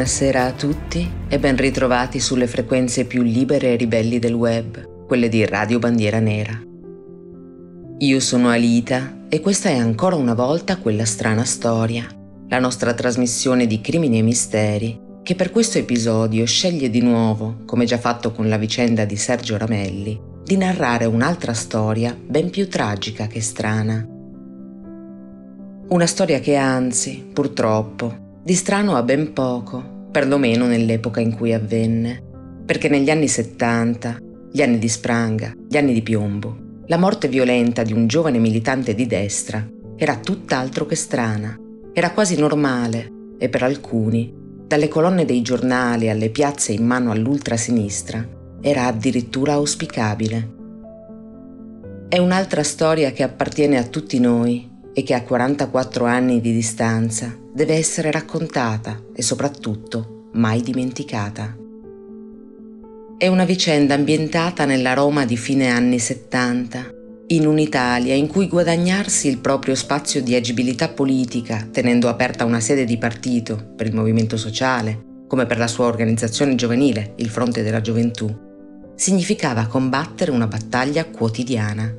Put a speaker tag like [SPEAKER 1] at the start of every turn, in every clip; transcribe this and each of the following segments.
[SPEAKER 1] Buonasera a tutti e ben ritrovati sulle frequenze più libere e ribelli del web, quelle di Radio Bandiera Nera. Io sono Alita e questa è ancora una volta quella strana storia, la nostra trasmissione di crimini e misteri, che per questo episodio sceglie di nuovo, come già fatto con la vicenda di Sergio Ramelli, di narrare un'altra storia ben più tragica che strana. Una storia che anzi, purtroppo, di strano ha ben poco, perlomeno nell'epoca in cui avvenne, perché negli anni 70, gli anni di Spranga, gli anni di piombo, la morte violenta di un giovane militante di destra era tutt'altro che strana, era quasi normale e per alcuni, dalle colonne dei giornali alle piazze in mano all'ultrasinistra, era addirittura auspicabile. È un'altra storia che appartiene a tutti noi e che a 44 anni di distanza deve essere raccontata e soprattutto mai dimenticata. È una vicenda ambientata nella Roma di fine anni 70, in un'Italia in cui guadagnarsi il proprio spazio di agibilità politica, tenendo aperta una sede di partito per il movimento sociale, come per la sua organizzazione giovanile, il Fronte della Gioventù, significava combattere una battaglia quotidiana.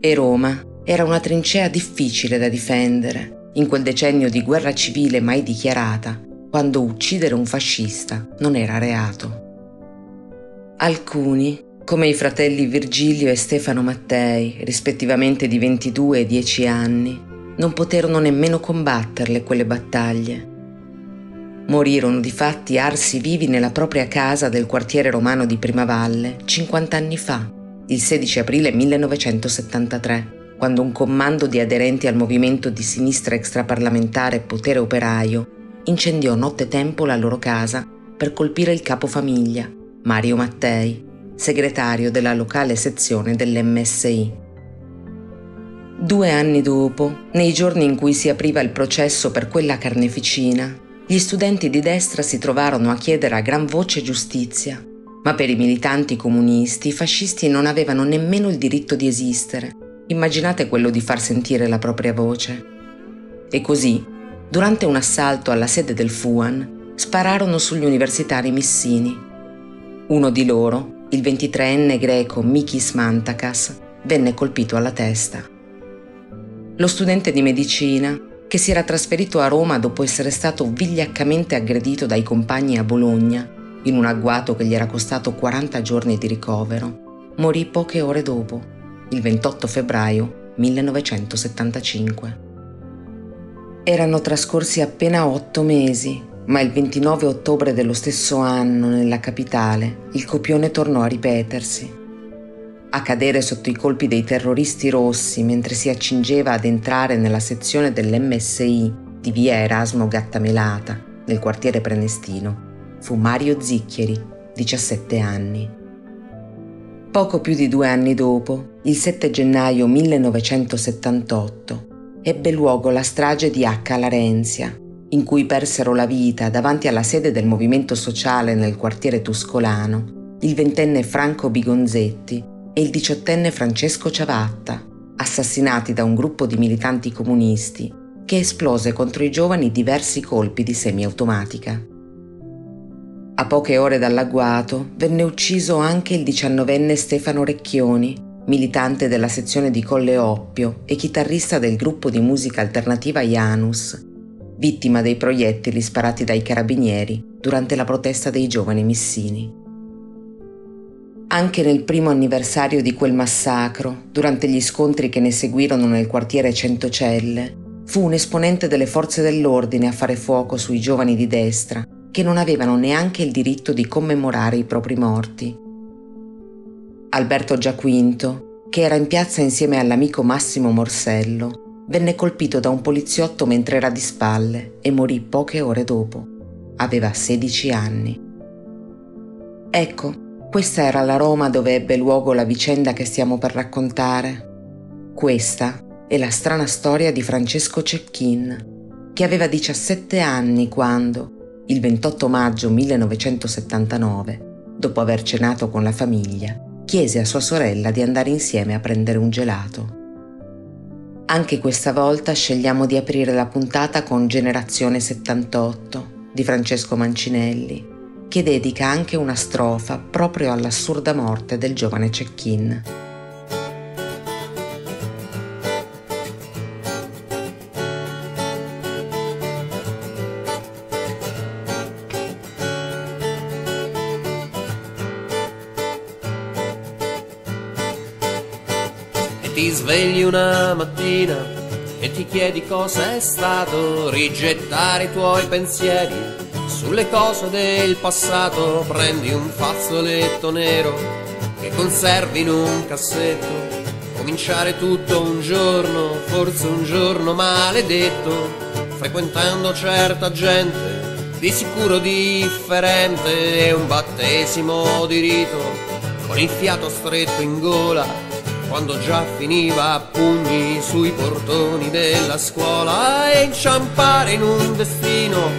[SPEAKER 1] E Roma era una trincea difficile da difendere, in quel decennio di guerra civile mai dichiarata, quando uccidere un fascista non era reato. Alcuni, come i fratelli Virgilio e Stefano Mattei, rispettivamente di 22 e 10 anni, non poterono nemmeno combatterle quelle battaglie. Morirono di fatti arsi vivi nella propria casa del quartiere romano di Primavalle 50 anni fa, il 16 aprile 1973 quando un comando di aderenti al movimento di sinistra extraparlamentare Potere Operaio incendiò nottetempo la loro casa per colpire il capofamiglia, Mario Mattei, segretario della locale sezione dell'MSI. Due anni dopo, nei giorni in cui si apriva il processo per quella carneficina, gli studenti di destra si trovarono a chiedere a gran voce giustizia, ma per i militanti comunisti i fascisti non avevano nemmeno il diritto di esistere Immaginate quello di far sentire la propria voce. E così, durante un assalto alla sede del FUAN, spararono sugli universitari missini. Uno di loro, il 23enne greco Mikis Mantakas, venne colpito alla testa. Lo studente di medicina, che si era trasferito a Roma dopo essere stato vigliaccamente aggredito dai compagni a Bologna, in un agguato che gli era costato 40 giorni di ricovero, morì poche ore dopo il 28 febbraio 1975. Erano trascorsi appena otto mesi, ma il 29 ottobre dello stesso anno, nella capitale, il copione tornò a ripetersi. A cadere sotto i colpi dei terroristi rossi mentre si accingeva ad entrare nella sezione dell'MSI di via Erasmo Gattamelata, nel quartiere Prenestino, fu Mario Zicchieri, 17 anni. Poco più di due anni dopo, il 7 gennaio 1978, ebbe luogo la strage di H. Larenzia, in cui persero la vita davanti alla sede del movimento sociale nel quartiere tuscolano il ventenne Franco Bigonzetti e il diciottenne Francesco Ciavatta, assassinati da un gruppo di militanti comunisti che esplose contro i giovani diversi colpi di semiautomatica. A poche ore dall'agguato venne ucciso anche il diciannovenne Stefano Recchioni, militante della sezione di Colle Oppio e chitarrista del gruppo di musica alternativa Janus, vittima dei proiettili sparati dai carabinieri durante la protesta dei giovani missini. Anche nel primo anniversario di quel massacro, durante gli scontri che ne seguirono nel quartiere Centocelle, fu un esponente delle forze dell'ordine a fare fuoco sui giovani di destra che non avevano neanche il diritto di commemorare i propri morti. Alberto Giaquinto, che era in piazza insieme all'amico Massimo Morsello, venne colpito da un poliziotto mentre era di spalle e morì poche ore dopo. Aveva 16 anni. Ecco, questa era la Roma dove ebbe luogo la vicenda che stiamo per raccontare. Questa è la strana storia di Francesco Cecchin, che aveva 17 anni quando, il 28 maggio 1979, dopo aver cenato con la famiglia, chiese a sua sorella di andare insieme a prendere un gelato. Anche questa volta scegliamo di aprire la puntata con Generazione 78, di Francesco Mancinelli, che dedica anche una strofa proprio all'assurda morte del giovane Cecchin.
[SPEAKER 2] Chiedi cosa è stato rigettare i tuoi pensieri sulle cose del passato, prendi un fazzoletto nero che conservi in un cassetto, cominciare tutto un giorno, forse un giorno maledetto, frequentando certa gente, di sicuro differente, è un battesimo di rito, con il fiato stretto in gola quando già finiva a pugni sui portoni della scuola e inciampare in un destino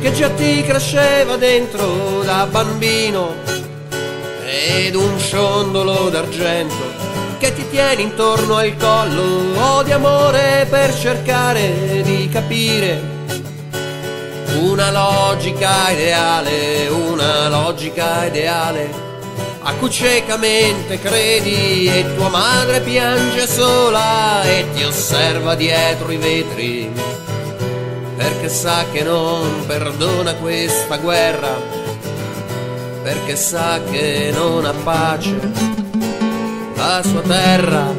[SPEAKER 2] che già ti cresceva dentro da bambino. Ed un ciondolo d'argento che ti tiene intorno al collo o di amore per cercare di capire. Una logica ideale, una logica ideale a cui ciecamente credi e tua madre piange sola e ti osserva dietro i vetri perché sa che non perdona questa guerra perché sa che non ha pace la sua terra.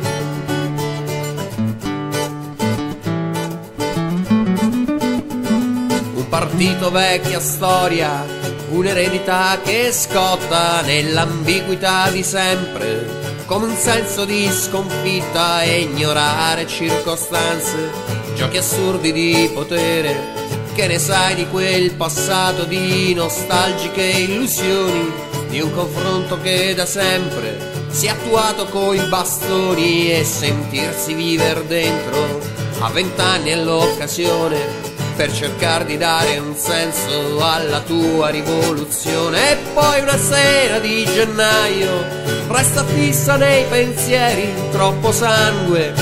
[SPEAKER 2] Un partito vecchia storia un'eredità che scotta nell'ambiguità di sempre, come un senso di sconfitta e ignorare circostanze, giochi assurdi di potere, che ne sai di quel passato di nostalgiche illusioni, di un confronto che da sempre si è attuato coi bastoni e sentirsi viver dentro. A vent'anni è l'occasione per cercare di dare un senso alla tua rivoluzione. E poi una sera di gennaio resta fissa nei pensieri troppo sangue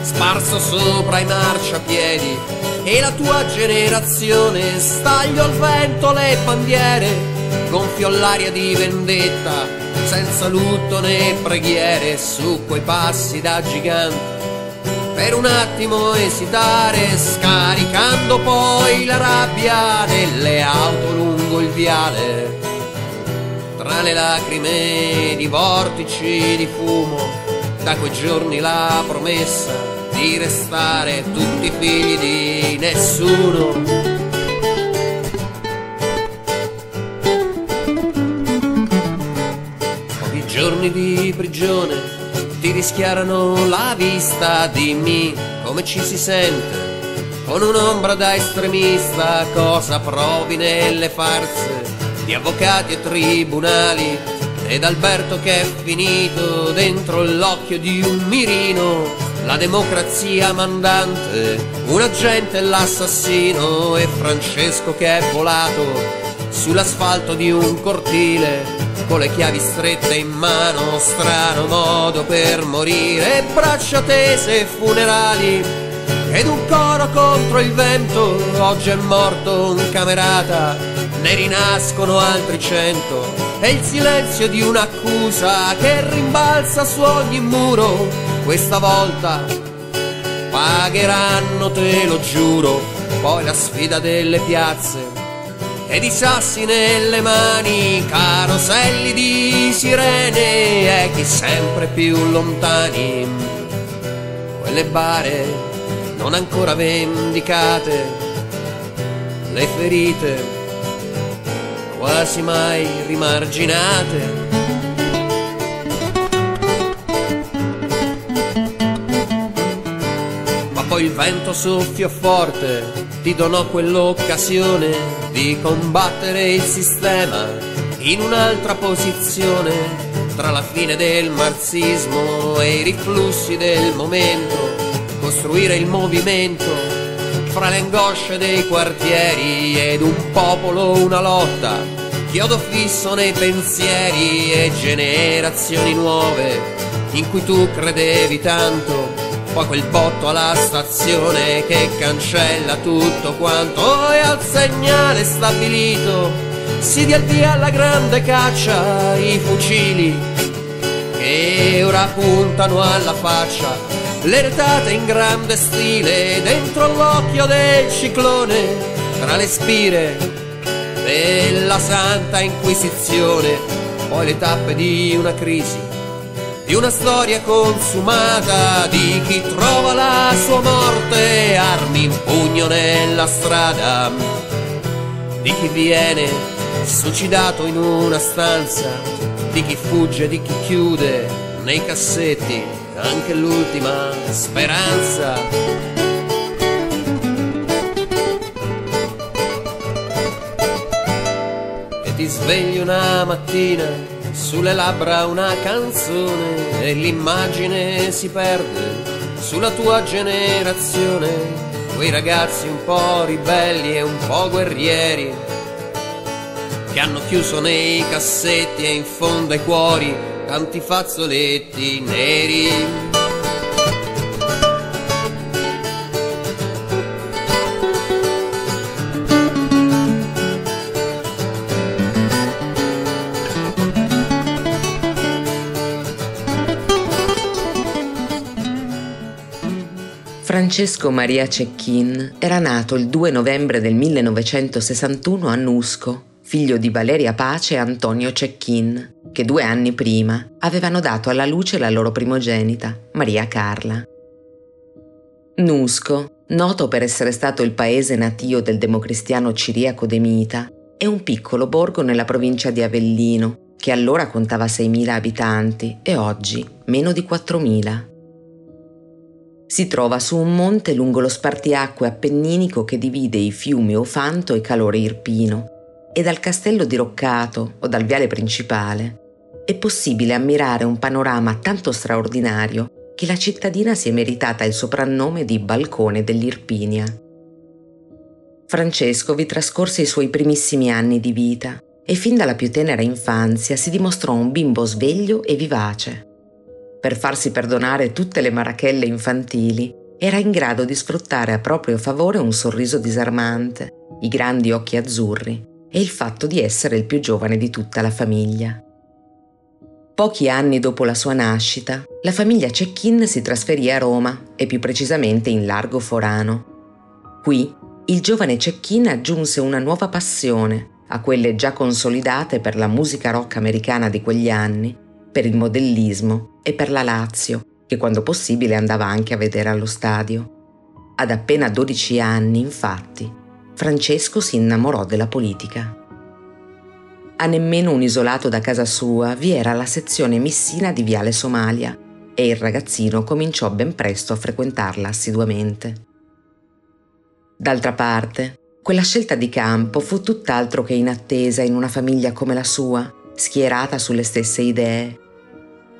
[SPEAKER 2] sparso sopra i marciapiedi e la tua generazione staglio al vento le bandiere gonfio l'aria di vendetta senza lutto né preghiere su quei passi da gigante per un attimo esitare, scaricando poi la rabbia nelle auto lungo il viale. Tra le lacrime di vortici di fumo, da quei giorni la promessa di restare tutti figli di nessuno. Pochi giorni di prigione ti rischiarano la vista, dimmi come ci si sente. Con un'ombra da estremista, cosa provi nelle farse di avvocati e tribunali? Ed Alberto che è finito dentro l'occhio di un mirino, la democrazia mandante, un agente l'assassino, e Francesco che è volato sull'asfalto di un cortile con le chiavi strette in mano, strano modo per morire, braccia tese e funerali, ed un coro contro il vento, oggi è morto un camerata, ne rinascono altri cento, e il silenzio di un'accusa che rimbalza su ogni muro, questa volta pagheranno, te lo giuro, poi la sfida delle piazze ed i sassi nelle mani, caroselli di sirene e chi sempre più lontani. Quelle bare non ancora vendicate, le ferite quasi mai rimarginate. Ma poi il vento soffia forte ti donò quell'occasione di combattere il sistema in un'altra posizione tra la fine del marxismo e i riflussi del momento, costruire il movimento fra le angosce dei quartieri ed un popolo, una lotta, chiodo fisso nei pensieri e generazioni nuove in cui tu credevi tanto poi quel botto alla stazione che cancella tutto quanto. E al segnale stabilito si dia il via alla grande caccia, i fucili che ora puntano alla faccia, le retate in grande stile dentro l'occhio del ciclone, tra le spire della Santa Inquisizione, poi le tappe di una crisi di una storia consumata di chi trova la sua morte, armi in pugno nella strada, di chi viene suicidato in una stanza, di chi fugge, di chi chiude nei cassetti anche l'ultima speranza. E ti svegli una mattina sulle labbra una canzone e l'immagine si perde sulla tua generazione, quei ragazzi un po' ribelli e un po' guerrieri che hanno chiuso nei cassetti e in fondo ai cuori tanti fazzoletti neri.
[SPEAKER 1] Francesco Maria Cecchin era nato il 2 novembre del 1961 a Nusco, figlio di Valeria Pace e Antonio Cecchin, che due anni prima avevano dato alla luce la loro primogenita, Maria Carla. Nusco, noto per essere stato il paese natio del democristiano ciriaco De Mita, è un piccolo borgo nella provincia di Avellino, che allora contava 6.000 abitanti e oggi meno di 4.000. Si trova su un monte lungo lo spartiacque appenninico che divide i fiumi Ofanto e Calore Irpino e dal castello di Roccato o dal viale principale è possibile ammirare un panorama tanto straordinario che la cittadina si è meritata il soprannome di Balcone dell'Irpinia. Francesco vi trascorse i suoi primissimi anni di vita e fin dalla più tenera infanzia si dimostrò un bimbo sveglio e vivace per farsi perdonare tutte le marachelle infantili, era in grado di sfruttare a proprio favore un sorriso disarmante, i grandi occhi azzurri e il fatto di essere il più giovane di tutta la famiglia. Pochi anni dopo la sua nascita, la famiglia Cecchin si trasferì a Roma e più precisamente in Largo Forano. Qui il giovane Cecchin aggiunse una nuova passione a quelle già consolidate per la musica rock americana di quegli anni per il modellismo e per la Lazio, che quando possibile andava anche a vedere allo stadio. Ad appena 12 anni, infatti, Francesco si innamorò della politica. A nemmeno un isolato da casa sua vi era la sezione missina di Viale Somalia e il ragazzino cominciò ben presto a frequentarla assiduamente. D'altra parte, quella scelta di campo fu tutt'altro che inattesa in una famiglia come la sua, schierata sulle stesse idee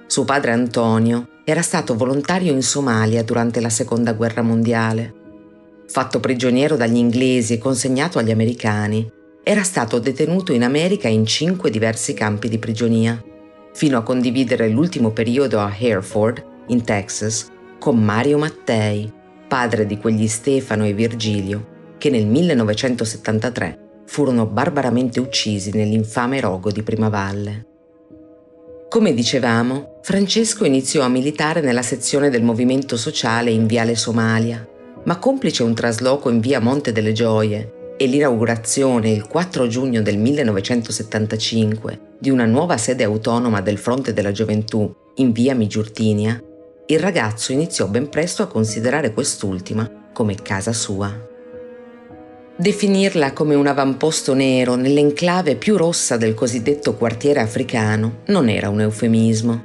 [SPEAKER 1] suo padre Antonio era stato volontario in Somalia durante la Seconda Guerra Mondiale. Fatto prigioniero dagli inglesi e consegnato agli americani, era stato detenuto in America in cinque diversi campi di prigionia, fino a condividere l'ultimo periodo a Hereford, in Texas, con Mario Mattei, padre di quegli Stefano e Virgilio, che nel 1973 furono barbaramente uccisi nell'infame rogo di Primavalle. Come dicevamo, Francesco iniziò a militare nella sezione del movimento sociale in Viale Somalia, ma complice un trasloco in via Monte delle Gioie e l'inaugurazione il 4 giugno del 1975 di una nuova sede autonoma del Fronte della Gioventù in via Migiurtinia, il ragazzo iniziò ben presto a considerare quest'ultima come casa sua. Definirla come un avamposto nero nell'enclave più rossa del cosiddetto quartiere africano non era un eufemismo.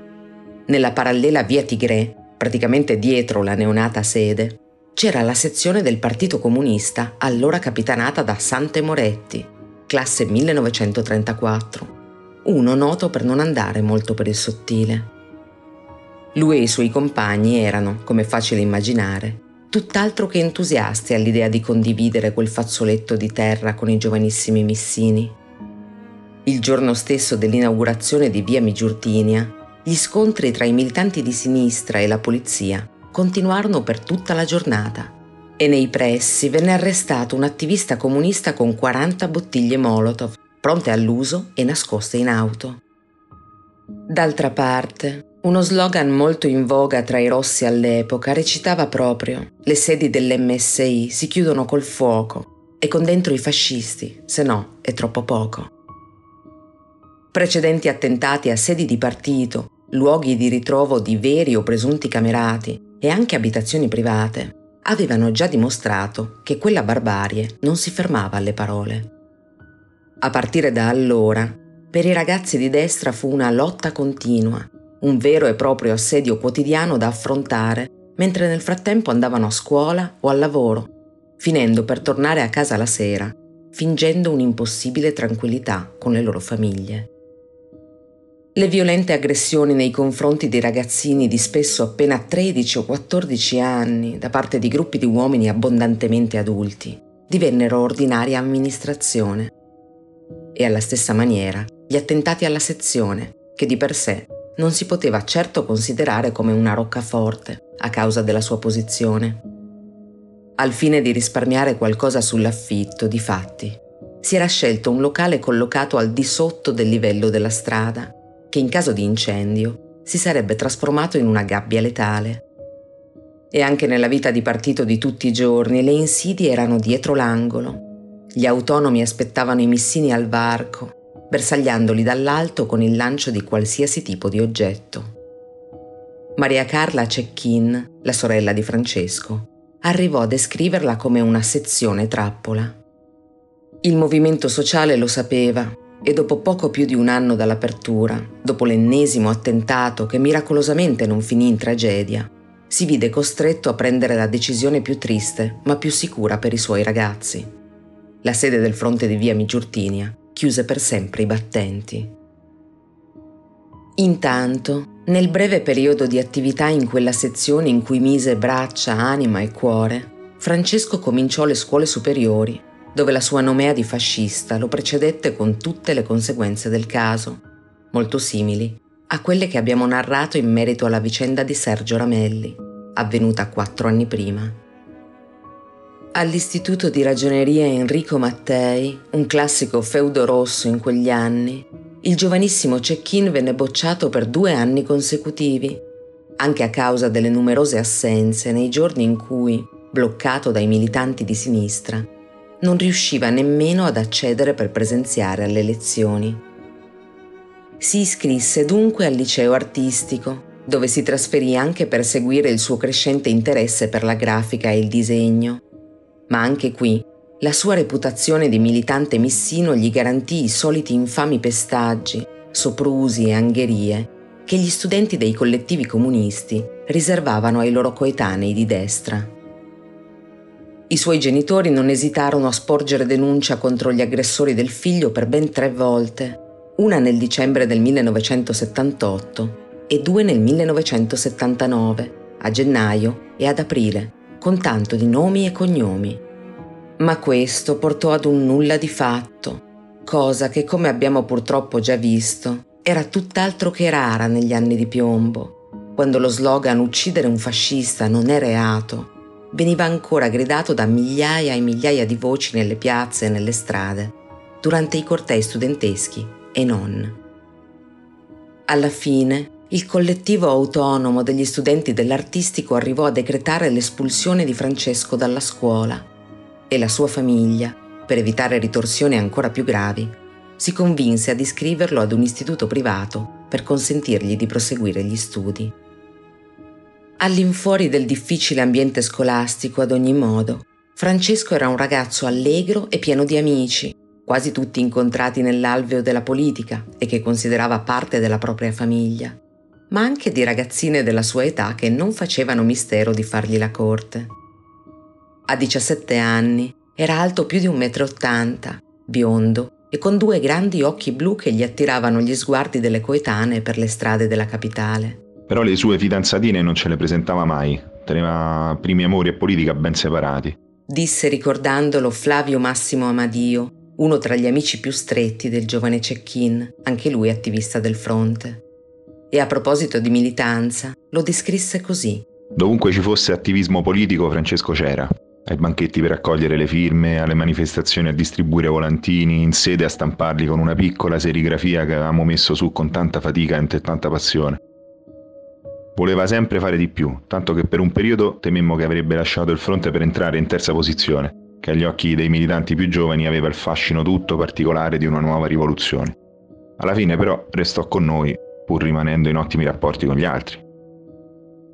[SPEAKER 1] Nella parallela via Tigre, praticamente dietro la neonata sede, c'era la sezione del Partito Comunista, allora capitanata da Sante Moretti, classe 1934, uno noto per non andare molto per il sottile. Lui e i suoi compagni erano, come facile immaginare, tutt'altro che entusiasti all'idea di condividere quel fazzoletto di terra con i giovanissimi missini. Il giorno stesso dell'inaugurazione di via Migiurtinia, gli scontri tra i militanti di sinistra e la polizia continuarono per tutta la giornata e nei pressi venne arrestato un attivista comunista con 40 bottiglie Molotov, pronte all'uso e nascoste in auto. D'altra parte, uno slogan molto in voga tra i rossi all'epoca recitava proprio Le sedi dell'MSI si chiudono col fuoco e con dentro i fascisti, se no è troppo poco. Precedenti attentati a sedi di partito, luoghi di ritrovo di veri o presunti camerati e anche abitazioni private avevano già dimostrato che quella barbarie non si fermava alle parole. A partire da allora, per i ragazzi di destra fu una lotta continua, un vero e proprio assedio quotidiano da affrontare, mentre nel frattempo andavano a scuola o al lavoro, finendo per tornare a casa la sera, fingendo un'impossibile tranquillità con le loro famiglie. Le violente aggressioni nei confronti dei ragazzini di spesso appena 13 o 14 anni da parte di gruppi di uomini abbondantemente adulti divennero ordinaria amministrazione. E alla stessa maniera gli attentati alla sezione, che di per sé non si poteva certo considerare come una roccaforte a causa della sua posizione. Al fine di risparmiare qualcosa sull'affitto, di fatti, si era scelto un locale collocato al di sotto del livello della strada che in caso di incendio si sarebbe trasformato in una gabbia letale. E anche nella vita di partito di tutti i giorni le insidie erano dietro l'angolo. Gli autonomi aspettavano i missini al varco, bersagliandoli dall'alto con il lancio di qualsiasi tipo di oggetto. Maria Carla Cecchin, la sorella di Francesco, arrivò a descriverla come una sezione trappola. Il movimento sociale lo sapeva e dopo poco più di un anno dall'apertura, dopo l'ennesimo attentato che miracolosamente non finì in tragedia, si vide costretto a prendere la decisione più triste ma più sicura per i suoi ragazzi. La sede del fronte di via Migiurtinia chiuse per sempre i battenti. Intanto, nel breve periodo di attività in quella sezione in cui mise braccia, anima e cuore, Francesco cominciò le scuole superiori dove la sua nomea di fascista lo precedette con tutte le conseguenze del caso, molto simili a quelle che abbiamo narrato in merito alla vicenda di Sergio Ramelli, avvenuta quattro anni prima. All'Istituto di Ragioneria Enrico Mattei, un classico feudo rosso in quegli anni, il giovanissimo Cecchin venne bocciato per due anni consecutivi, anche a causa delle numerose assenze nei giorni in cui, bloccato dai militanti di sinistra, non riusciva nemmeno ad accedere per presenziare alle lezioni. Si iscrisse dunque al liceo artistico, dove si trasferì anche per seguire il suo crescente interesse per la grafica e il disegno. Ma anche qui la sua reputazione di militante missino gli garantì i soliti infami pestaggi, soprusi e angherie che gli studenti dei collettivi comunisti riservavano ai loro coetanei di destra. I suoi genitori non esitarono a sporgere denuncia contro gli aggressori del figlio per ben tre volte, una nel dicembre del 1978 e due nel 1979, a gennaio e ad aprile, con tanto di nomi e cognomi. Ma questo portò ad un nulla di fatto, cosa che, come abbiamo purtroppo già visto, era tutt'altro che rara negli anni di piombo, quando lo slogan uccidere un fascista non è reato veniva ancora gridato da migliaia e migliaia di voci nelle piazze e nelle strade, durante i cortei studenteschi e non. Alla fine, il collettivo autonomo degli studenti dell'artistico arrivò a decretare l'espulsione di Francesco dalla scuola e la sua famiglia, per evitare ritorsioni ancora più gravi, si convinse ad iscriverlo ad un istituto privato per consentirgli di proseguire gli studi all'infuori del difficile ambiente scolastico ad ogni modo. Francesco era un ragazzo allegro e pieno di amici, quasi tutti incontrati nell'alveo della politica e che considerava parte della propria famiglia, ma anche di ragazzine della sua età che non facevano mistero di fargli la corte. A 17 anni era alto più di un metro ottanta, biondo e con due grandi occhi blu che gli attiravano gli sguardi delle coetanee per le strade della capitale
[SPEAKER 3] però le sue fidanzatine non ce le presentava mai, teneva primi amori e politica ben separati.
[SPEAKER 1] Disse ricordandolo Flavio Massimo Amadio, uno tra gli amici più stretti del giovane Cecchin, anche lui attivista del fronte. E a proposito di militanza, lo descrisse così.
[SPEAKER 3] Dovunque ci fosse attivismo politico, Francesco c'era. Ai banchetti per raccogliere le firme, alle manifestazioni a distribuire volantini, in sede a stamparli con una piccola serigrafia che avevamo messo su con tanta fatica e tanta passione. Voleva sempre fare di più, tanto che per un periodo tememmo che avrebbe lasciato il fronte per entrare in terza posizione, che agli occhi dei militanti più giovani aveva il fascino tutto particolare di una nuova rivoluzione. Alla fine però restò con noi, pur rimanendo in ottimi rapporti con gli altri.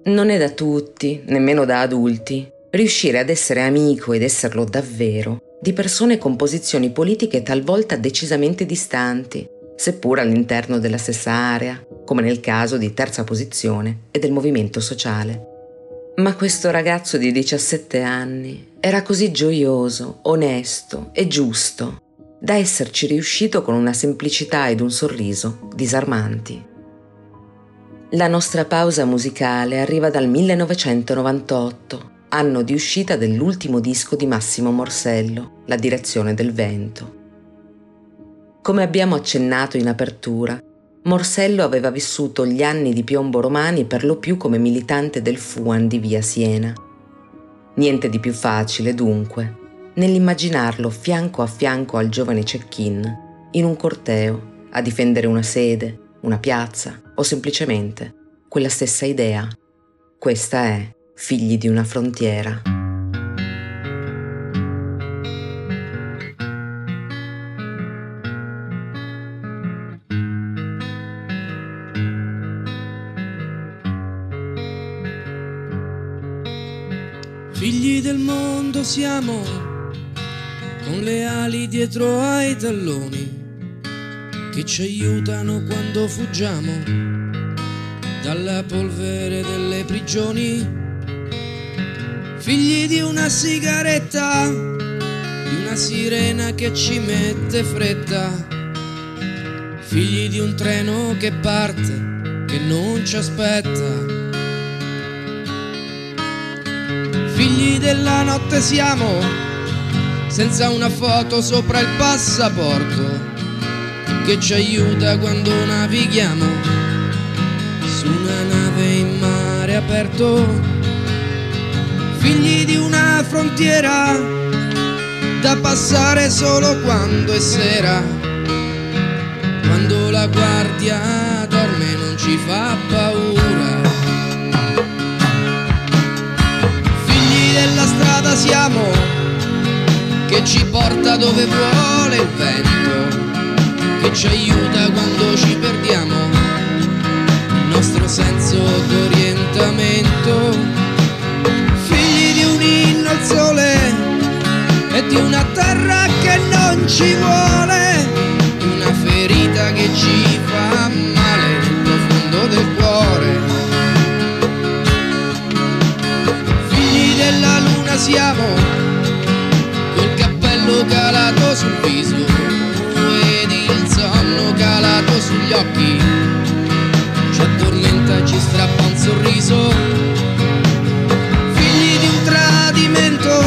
[SPEAKER 1] Non è da tutti, nemmeno da adulti, riuscire ad essere amico ed esserlo davvero di persone con posizioni politiche talvolta decisamente distanti, seppur all'interno della stessa area, come nel caso di Terza Posizione e del Movimento Sociale. Ma questo ragazzo di 17 anni era così gioioso, onesto e giusto da esserci riuscito con una semplicità ed un sorriso disarmanti. La nostra pausa musicale arriva dal 1998, anno di uscita dell'ultimo disco di Massimo Morsello, La direzione del vento. Come abbiamo accennato in apertura, Morsello aveva vissuto gli anni di piombo romani per lo più come militante del Fuan di via Siena. Niente di più facile, dunque, nell'immaginarlo fianco a fianco al giovane Cecchin, in un corteo, a difendere una sede, una piazza o semplicemente quella stessa idea. Questa è Figli di una frontiera.
[SPEAKER 4] Figli del mondo siamo, con le ali dietro ai talloni, che ci aiutano quando fuggiamo dalla polvere delle prigioni. Figli di una sigaretta, di una sirena che ci mette fretta. Figli di un treno che parte, che non ci aspetta figli della notte siamo, senza una foto sopra il passaporto che ci aiuta quando navighiamo su una nave in mare aperto. Figli di una frontiera da passare solo quando è sera, quando la guardia dorme non ci fa paura. della strada siamo, che ci porta dove vuole il vento, ci aiuta quando ci perdiamo. Il nostro senso d'orientamento. Figli di un inno al sole e di una terra che non ci vuole, di una ferita che ci fa male nel profondo del cuore. Della luna siamo, col cappello calato sul viso calato sugli occhi, ci addormenta e ci strappa un sorriso, figli di un tradimento,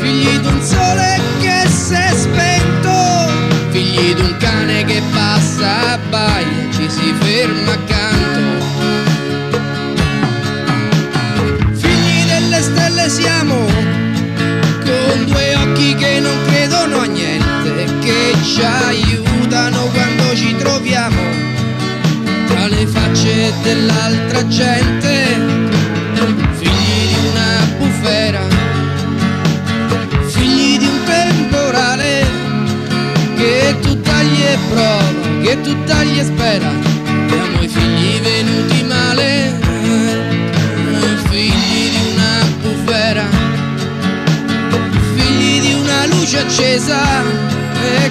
[SPEAKER 4] figli di un sole che si è spento, figli di un cane che passa a baia e ci si ferma accanto. stelle dell'altra gente, figli di una bufera, figli di un temporale, che tu tagli e prova, che tu tagli e spera, siamo i figli venuti male, figli di bufera, figli di una luce accesa,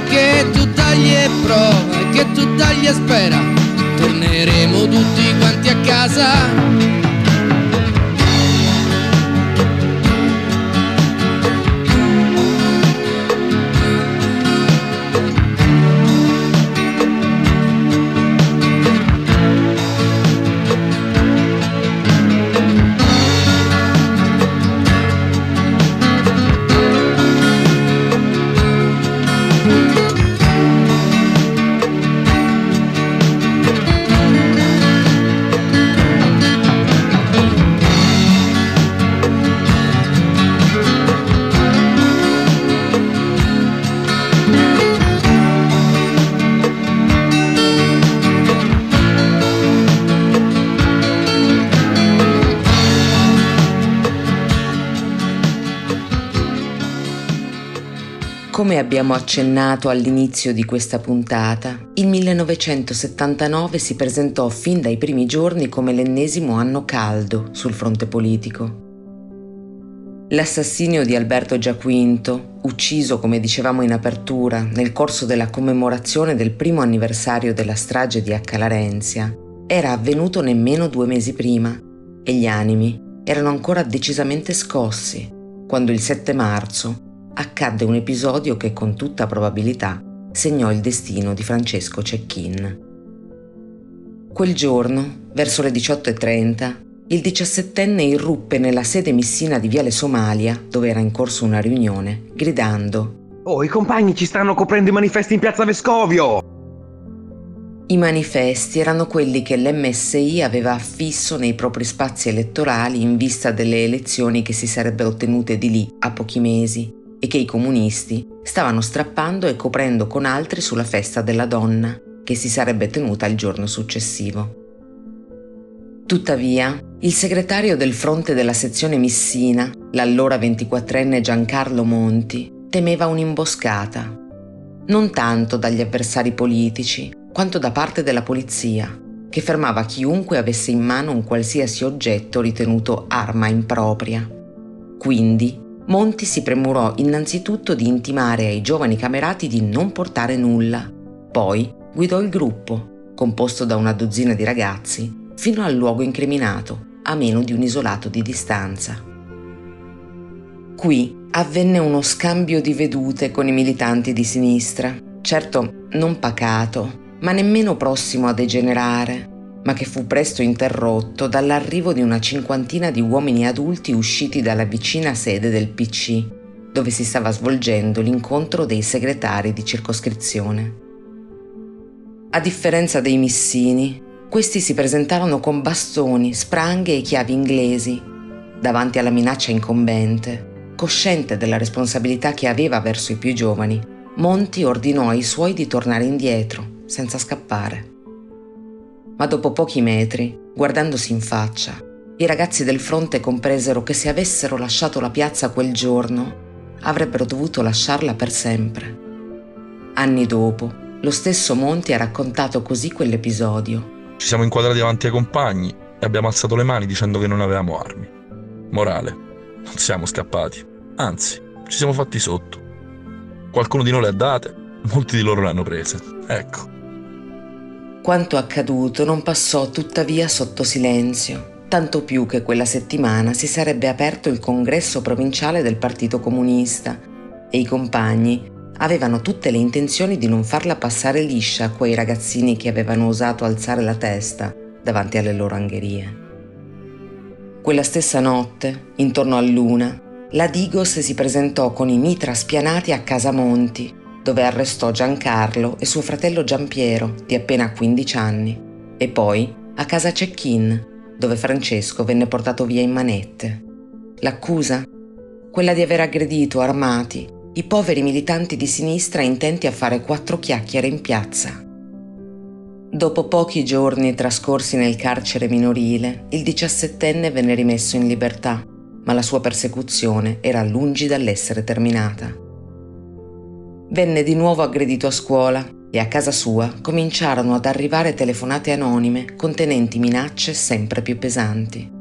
[SPEAKER 4] che tu tagli e prova, che tu tagli e spera, torneremo tutti quanti a casa.
[SPEAKER 1] Abbiamo accennato all'inizio di questa puntata, il 1979 si presentò fin dai primi giorni come l'ennesimo anno caldo sul fronte politico. L'assassinio di Alberto Giaquinto, ucciso come dicevamo in apertura nel corso della commemorazione del primo anniversario della strage di Accalarenzia, era avvenuto nemmeno due mesi prima e gli animi erano ancora decisamente scossi quando il 7 marzo accadde un episodio che con tutta probabilità segnò il destino di Francesco Cecchin. Quel giorno, verso le 18.30, il diciassettenne irruppe nella sede missina di Viale Somalia, dove era in corso una riunione, gridando
[SPEAKER 5] Oh, i compagni ci stanno coprendo i manifesti in piazza Vescovio!
[SPEAKER 1] I manifesti erano quelli che l'MSI aveva affisso nei propri spazi elettorali in vista delle elezioni che si sarebbero tenute di lì a pochi mesi e che i comunisti stavano strappando e coprendo con altri sulla festa della donna, che si sarebbe tenuta il giorno successivo. Tuttavia, il segretario del fronte della sezione Missina, l'allora 24enne Giancarlo Monti, temeva un'imboscata, non tanto dagli avversari politici, quanto da parte della polizia, che fermava chiunque avesse in mano un qualsiasi oggetto ritenuto arma impropria. Quindi Monti si premurò innanzitutto di intimare ai giovani camerati di non portare nulla. Poi guidò il gruppo, composto da una dozzina di ragazzi, fino al luogo incriminato, a meno di un isolato di distanza. Qui avvenne uno scambio di vedute con i militanti di sinistra, certo non pacato, ma nemmeno prossimo a degenerare, ma che fu presto interrotto dall'arrivo di una cinquantina di uomini adulti usciti dalla vicina sede del PC, dove si stava svolgendo l'incontro dei segretari di circoscrizione. A differenza dei missini, questi si presentarono con bastoni, spranghe e chiavi inglesi, davanti alla minaccia incombente. Cosciente della responsabilità che aveva verso i più giovani, Monti ordinò ai suoi di tornare indietro, senza scappare ma dopo pochi metri, guardandosi in faccia, i ragazzi del fronte compresero che se avessero lasciato la piazza quel giorno, avrebbero dovuto lasciarla per sempre. Anni dopo, lo stesso Monti ha raccontato così quell'episodio.
[SPEAKER 6] Ci siamo inquadrati davanti ai compagni e abbiamo alzato le mani dicendo che non avevamo armi. Morale, non siamo scappati, anzi, ci siamo fatti sotto. Qualcuno di noi le ha date, molti di loro le hanno prese. Ecco.
[SPEAKER 1] Quanto accaduto non passò tuttavia sotto silenzio, tanto più che quella settimana si sarebbe aperto il congresso provinciale del Partito Comunista e i compagni avevano tutte le intenzioni di non farla passare liscia a quei ragazzini che avevano osato alzare la testa davanti alle loro angherie. Quella stessa notte, intorno a luna, la Digos si presentò con i mitra spianati a Casa Monti dove arrestò Giancarlo e suo fratello Giampiero, di appena 15 anni, e poi a casa Cecchin, dove Francesco venne portato via in manette. L'accusa? Quella di aver aggredito armati i poveri militanti di sinistra intenti a fare quattro chiacchiere in piazza. Dopo pochi giorni trascorsi nel carcere minorile, il diciassettenne venne rimesso in libertà, ma la sua persecuzione era lungi dall'essere terminata venne di nuovo aggredito a scuola e a casa sua cominciarono ad arrivare telefonate anonime contenenti minacce sempre più pesanti.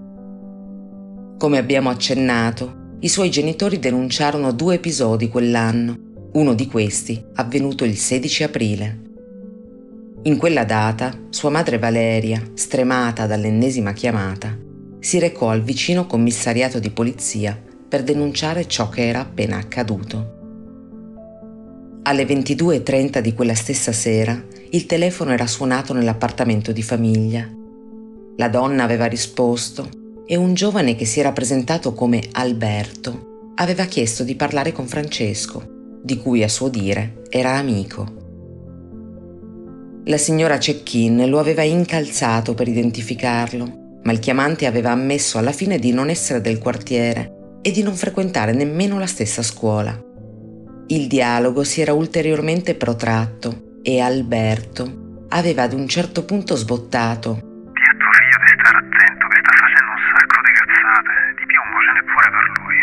[SPEAKER 1] Come abbiamo accennato, i suoi genitori denunciarono due episodi quell'anno, uno di questi avvenuto il 16 aprile. In quella data, sua madre Valeria, stremata dall'ennesima chiamata, si recò al vicino commissariato di polizia per denunciare ciò che era appena accaduto. Alle 22.30 di quella stessa sera il telefono era suonato nell'appartamento di famiglia. La donna aveva risposto e un giovane che si era presentato come Alberto aveva chiesto di parlare con Francesco, di cui a suo dire era amico. La signora Cecchin lo aveva incalzato per identificarlo, ma il chiamante aveva ammesso alla fine di non essere del quartiere e di non frequentare nemmeno la stessa scuola. Il dialogo si era ulteriormente protratto e Alberto aveva ad un certo punto sbottato.
[SPEAKER 7] Di a tuo figlio di stare attento che sta facendo un sacco di cazzate, di piombo ce n'è pure per lui.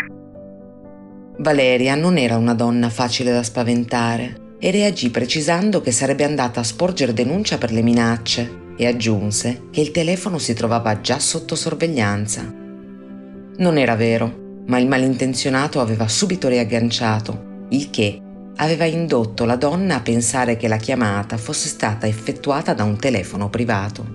[SPEAKER 1] Valeria non era una donna facile da spaventare e reagì precisando che sarebbe andata a sporgere denuncia per le minacce e aggiunse che il telefono si trovava già sotto sorveglianza. Non era vero, ma il malintenzionato aveva subito riagganciato, il che aveva indotto la donna a pensare che la chiamata fosse stata effettuata da un telefono privato.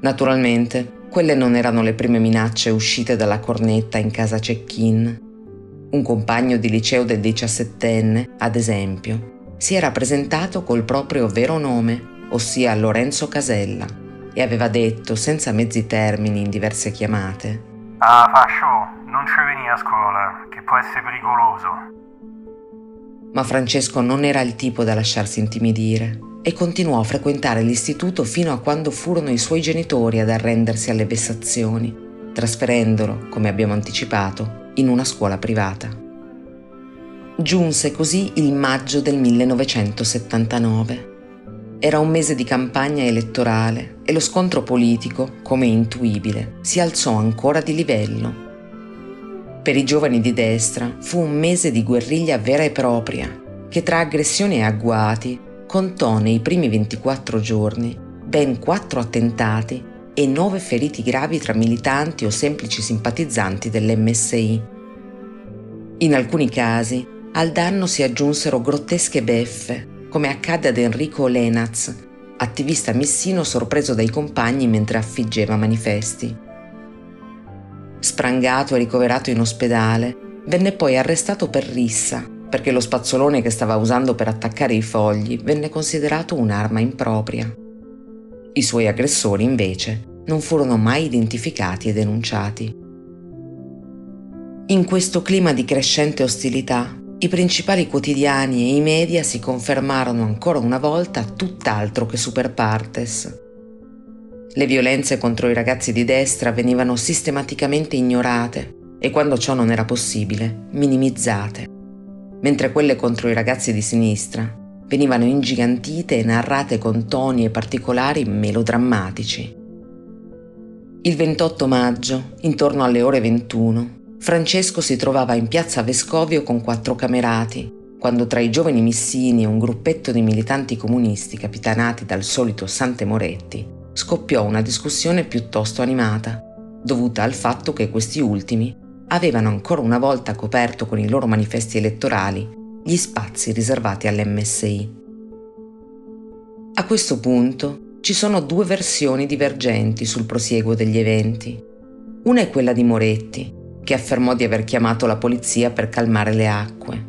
[SPEAKER 1] Naturalmente, quelle non erano le prime minacce uscite dalla cornetta in casa check-in. Un compagno di liceo del diciassettenne, ad esempio, si era presentato col proprio vero nome ossia Lorenzo Casella, e aveva detto, senza mezzi termini in diverse chiamate,
[SPEAKER 7] Ah, Fascio, non ci veni a scuola, può essere pericoloso.
[SPEAKER 1] Ma Francesco non era il tipo da lasciarsi intimidire e continuò a frequentare l'istituto fino a quando furono i suoi genitori ad arrendersi alle vessazioni, trasferendolo, come abbiamo anticipato, in una scuola privata. Giunse così il maggio del 1979 era un mese di campagna elettorale e lo scontro politico, come intuibile, si alzò ancora di livello. Per i giovani di destra fu un mese di guerriglia vera e propria, che tra aggressioni e agguati contò nei primi 24 giorni ben quattro attentati e nove feriti gravi tra militanti o semplici simpatizzanti dell'MSI. In alcuni casi al danno si aggiunsero grottesche beffe come accadde ad Enrico Lenaz, attivista messino sorpreso dai compagni mentre affiggeva manifesti. Sprangato e ricoverato in ospedale, venne poi arrestato per rissa, perché lo spazzolone che stava usando per attaccare i fogli venne considerato un'arma impropria. I suoi aggressori, invece, non furono mai identificati e denunciati. In questo clima di crescente ostilità, i principali quotidiani e i media si confermarono ancora una volta tutt'altro che super partes. Le violenze contro i ragazzi di destra venivano sistematicamente ignorate e quando ciò non era possibile, minimizzate, mentre quelle contro i ragazzi di sinistra venivano ingigantite e narrate con toni e particolari melodrammatici. Il 28 maggio, intorno alle ore 21, Francesco si trovava in piazza Vescovio con quattro camerati, quando tra i giovani missini e un gruppetto di militanti comunisti capitanati dal solito Sante Moretti scoppiò una discussione piuttosto animata, dovuta al fatto che questi ultimi avevano ancora una volta coperto con i loro manifesti elettorali gli spazi riservati all'MSI. A questo punto ci sono due versioni divergenti sul prosieguo degli eventi. Una è quella di Moretti, che affermò di aver chiamato la polizia per calmare le acque.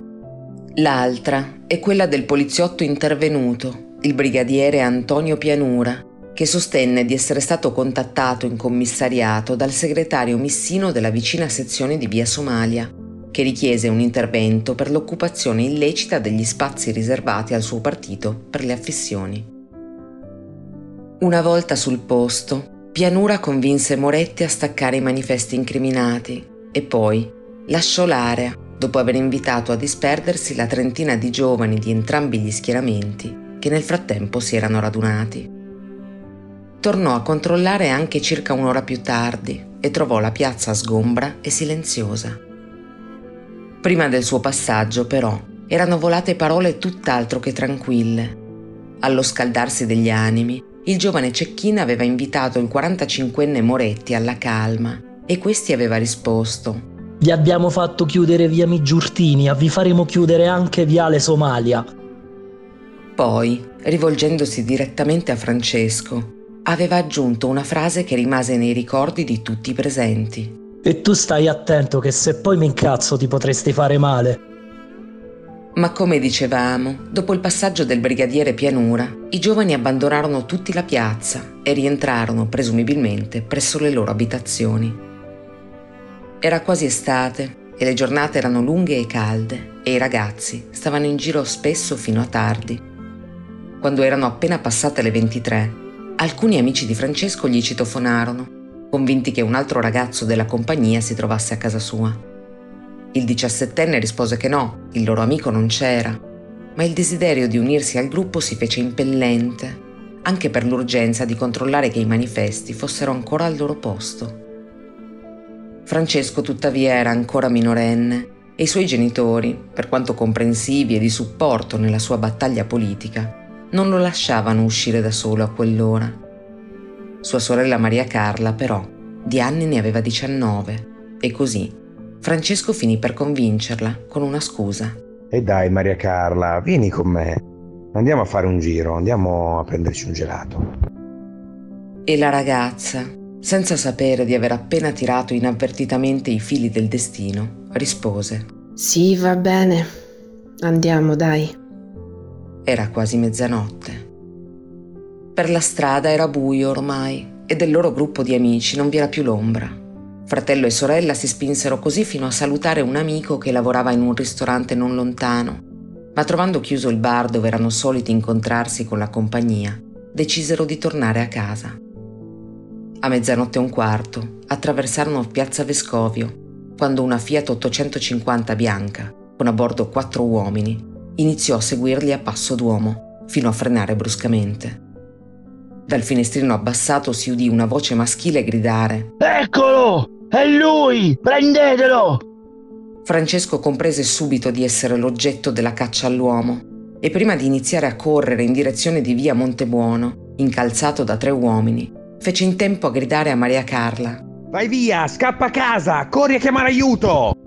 [SPEAKER 1] L'altra è quella del poliziotto intervenuto, il brigadiere Antonio Pianura, che sostenne di essere stato contattato in commissariato dal segretario missino della vicina sezione di Via Somalia, che richiese un intervento per l'occupazione illecita degli spazi riservati al suo partito per le affissioni. Una volta sul posto, Pianura convinse Moretti a staccare i manifesti incriminati e poi lasciò l'area dopo aver invitato a disperdersi la trentina di giovani di entrambi gli schieramenti che nel frattempo si erano radunati. Tornò a controllare anche circa un'ora più tardi e trovò la piazza sgombra e silenziosa. Prima del suo passaggio, però, erano volate parole tutt'altro che tranquille. Allo scaldarsi degli animi, il giovane Cecchina aveva invitato il 45enne Moretti alla calma e questi aveva risposto
[SPEAKER 8] Vi abbiamo fatto chiudere via Migiurtinia, vi faremo chiudere anche viale Somalia.
[SPEAKER 1] Poi, rivolgendosi direttamente a Francesco, aveva aggiunto una frase che rimase nei ricordi di tutti i presenti.
[SPEAKER 8] E tu stai attento che se poi mi incazzo ti potresti fare male.
[SPEAKER 1] Ma come dicevamo, dopo il passaggio del brigadiere Pianura, i giovani abbandonarono tutti la piazza e rientrarono presumibilmente presso le loro abitazioni. Era quasi estate e le giornate erano lunghe e calde e i ragazzi stavano in giro spesso fino a tardi. Quando erano appena passate le 23, alcuni amici di Francesco gli citofonarono, convinti che un altro ragazzo della compagnia si trovasse a casa sua. Il diciassettenne rispose che no, il loro amico non c'era, ma il desiderio di unirsi al gruppo si fece impellente, anche per l'urgenza di controllare che i manifesti fossero ancora al loro posto. Francesco tuttavia era ancora minorenne e i suoi genitori, per quanto comprensivi e di supporto nella sua battaglia politica, non lo lasciavano uscire da solo a quell'ora. Sua sorella Maria Carla, però, di anni ne aveva 19 e così Francesco finì per convincerla con una scusa.
[SPEAKER 5] E dai Maria Carla, vieni con me. Andiamo a fare un giro, andiamo a prenderci un gelato.
[SPEAKER 1] E la ragazza, senza sapere di aver appena tirato inavvertitamente i fili del destino, rispose.
[SPEAKER 9] Sì, va bene. Andiamo, dai.
[SPEAKER 1] Era quasi mezzanotte. Per la strada era buio ormai e del loro gruppo di amici non vi era più l'ombra. Fratello e sorella si spinsero così fino a salutare un amico che lavorava in un ristorante non lontano, ma trovando chiuso il bar dove erano soliti incontrarsi con la compagnia, decisero di tornare a casa. A mezzanotte e un quarto attraversarono piazza Vescovio, quando una Fiat 850 bianca, con a bordo quattro uomini, iniziò a seguirli a passo d'uomo, fino a frenare bruscamente. Dal finestrino abbassato si udì una voce maschile gridare
[SPEAKER 10] Eccolo! È lui! Prendetelo!
[SPEAKER 1] Francesco comprese subito di essere l'oggetto della caccia all'uomo e prima di iniziare a correre in direzione di via Montebuono, incalzato da tre uomini, fece in tempo a gridare a Maria Carla
[SPEAKER 5] Vai via, scappa a casa, corri a chiamare aiuto!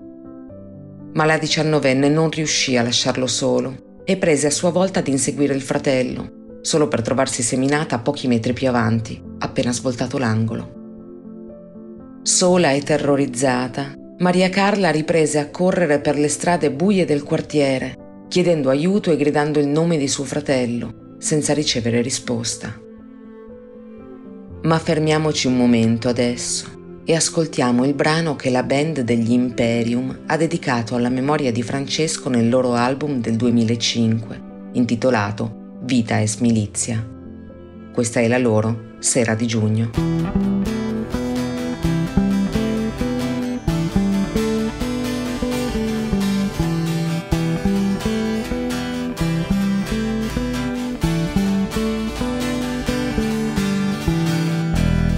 [SPEAKER 1] Ma la diciannovenne non riuscì a lasciarlo solo e prese a sua volta ad inseguire il fratello, solo per trovarsi seminata pochi metri più avanti, appena svoltato l'angolo. Sola e terrorizzata, Maria Carla riprese a correre per le strade buie del quartiere, chiedendo aiuto e gridando il nome di suo fratello, senza ricevere risposta. Ma fermiamoci un momento adesso e ascoltiamo il brano che la band degli Imperium ha dedicato alla memoria di Francesco nel loro album del 2005, intitolato Vita es Milizia. Questa è la loro Sera di giugno.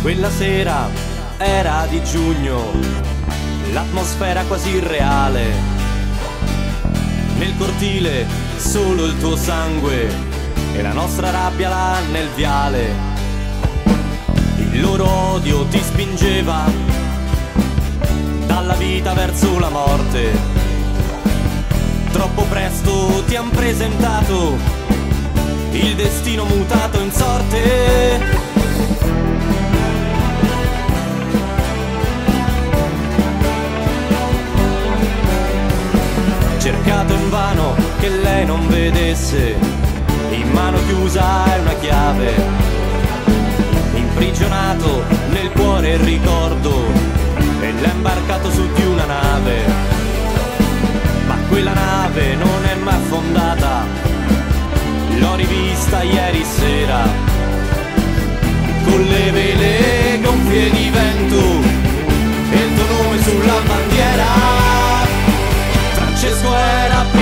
[SPEAKER 11] Quella sera era di giugno, l'atmosfera quasi irreale. Nel cortile solo il tuo sangue e la nostra rabbia là nel viale. Il loro odio ti spingeva dalla vita verso la morte. Troppo presto ti han presentato il destino mutato in sorte. Cercato invano che lei non vedesse, in mano chiusa è una chiave, imprigionato nel cuore il ricordo e l'ha imbarcato su di una nave, ma quella nave non è mai affondata, l'ho rivista ieri sera, con le vele gonfie di vento e il tuo nome sulla bandiera. Francesco era primavera,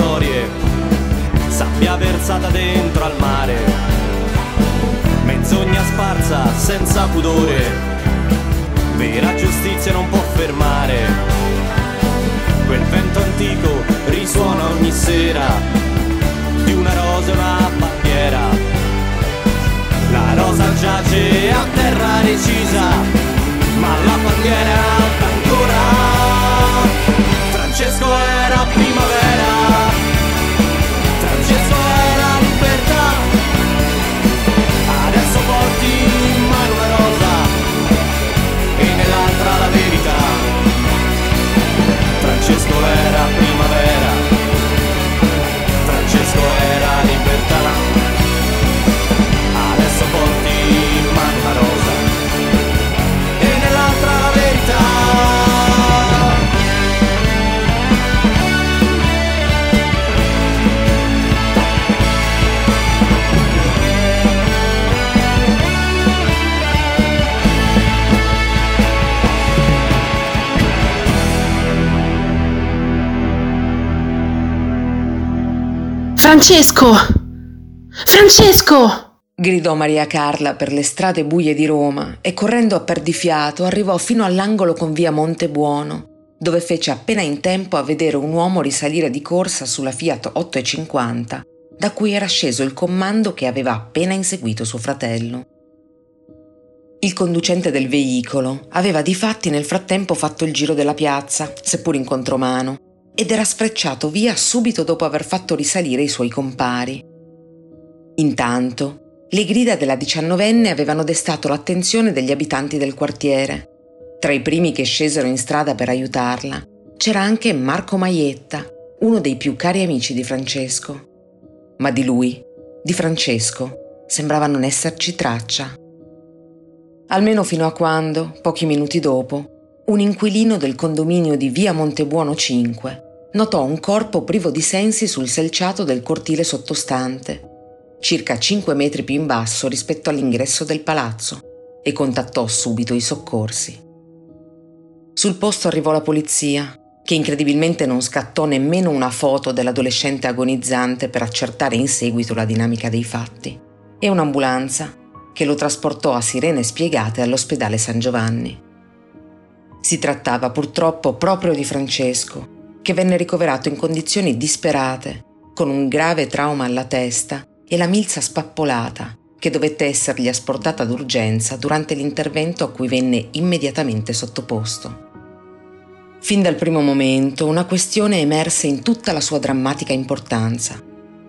[SPEAKER 11] storie, sabbia versata dentro al mare, menzogna sparsa senza pudore, vera giustizia non può fermare. Quel vento antico risuona ogni sera di una rosa e una bandiera. La rosa giace a terra recisa, ma la bandiera Francesco! Francesco!
[SPEAKER 1] gridò Maria Carla per le strade buie di Roma e correndo a perdifiato arrivò fino all'angolo con via Montebuono, dove fece appena in tempo a vedere un uomo risalire di corsa sulla Fiat 850, da cui era sceso il comando che aveva appena inseguito suo fratello. Il conducente del veicolo aveva di fatti nel frattempo fatto il giro della piazza, seppur in contromano, ed era sfrecciato via subito dopo aver fatto risalire i suoi compari. Intanto, le grida della diciannovenne avevano destato l'attenzione degli abitanti del quartiere. Tra i primi che scesero in strada per aiutarla c'era anche Marco Maietta, uno dei più cari amici di Francesco. Ma di lui, di Francesco, sembrava non esserci traccia. Almeno fino a quando, pochi minuti dopo, un inquilino del condominio di via Montebuono 5 notò un corpo privo di sensi sul selciato del cortile sottostante circa 5 metri più in basso rispetto all'ingresso del palazzo, e contattò subito i soccorsi. Sul posto arrivò la polizia, che incredibilmente non scattò nemmeno una foto dell'adolescente agonizzante per accertare in seguito la dinamica dei fatti, e un'ambulanza che lo trasportò a sirene spiegate all'ospedale San Giovanni. Si trattava purtroppo proprio di Francesco, che venne ricoverato in condizioni disperate, con un grave trauma alla testa e la milza spappolata che dovette essergli asportata d'urgenza durante l'intervento a cui venne immediatamente sottoposto. Fin dal primo momento una questione emerse in tutta la sua drammatica importanza.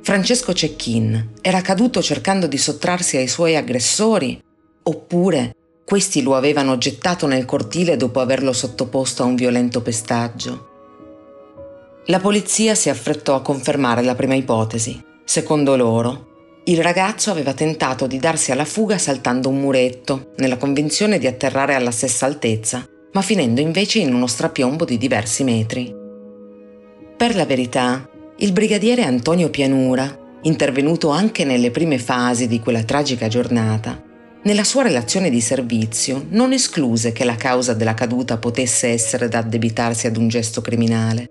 [SPEAKER 1] Francesco Cecchin era caduto cercando di sottrarsi ai suoi aggressori oppure questi lo avevano gettato nel cortile dopo averlo sottoposto a un violento pestaggio. La polizia si affrettò a confermare la prima ipotesi. Secondo loro, il ragazzo aveva tentato di darsi alla fuga saltando un muretto, nella convinzione di atterrare alla stessa altezza, ma finendo invece in uno strapiombo di diversi metri. Per la verità, il brigadiere Antonio Pianura, intervenuto anche nelle prime fasi di quella tragica giornata, nella sua relazione di servizio non escluse che la causa della caduta potesse essere da addebitarsi ad un gesto criminale,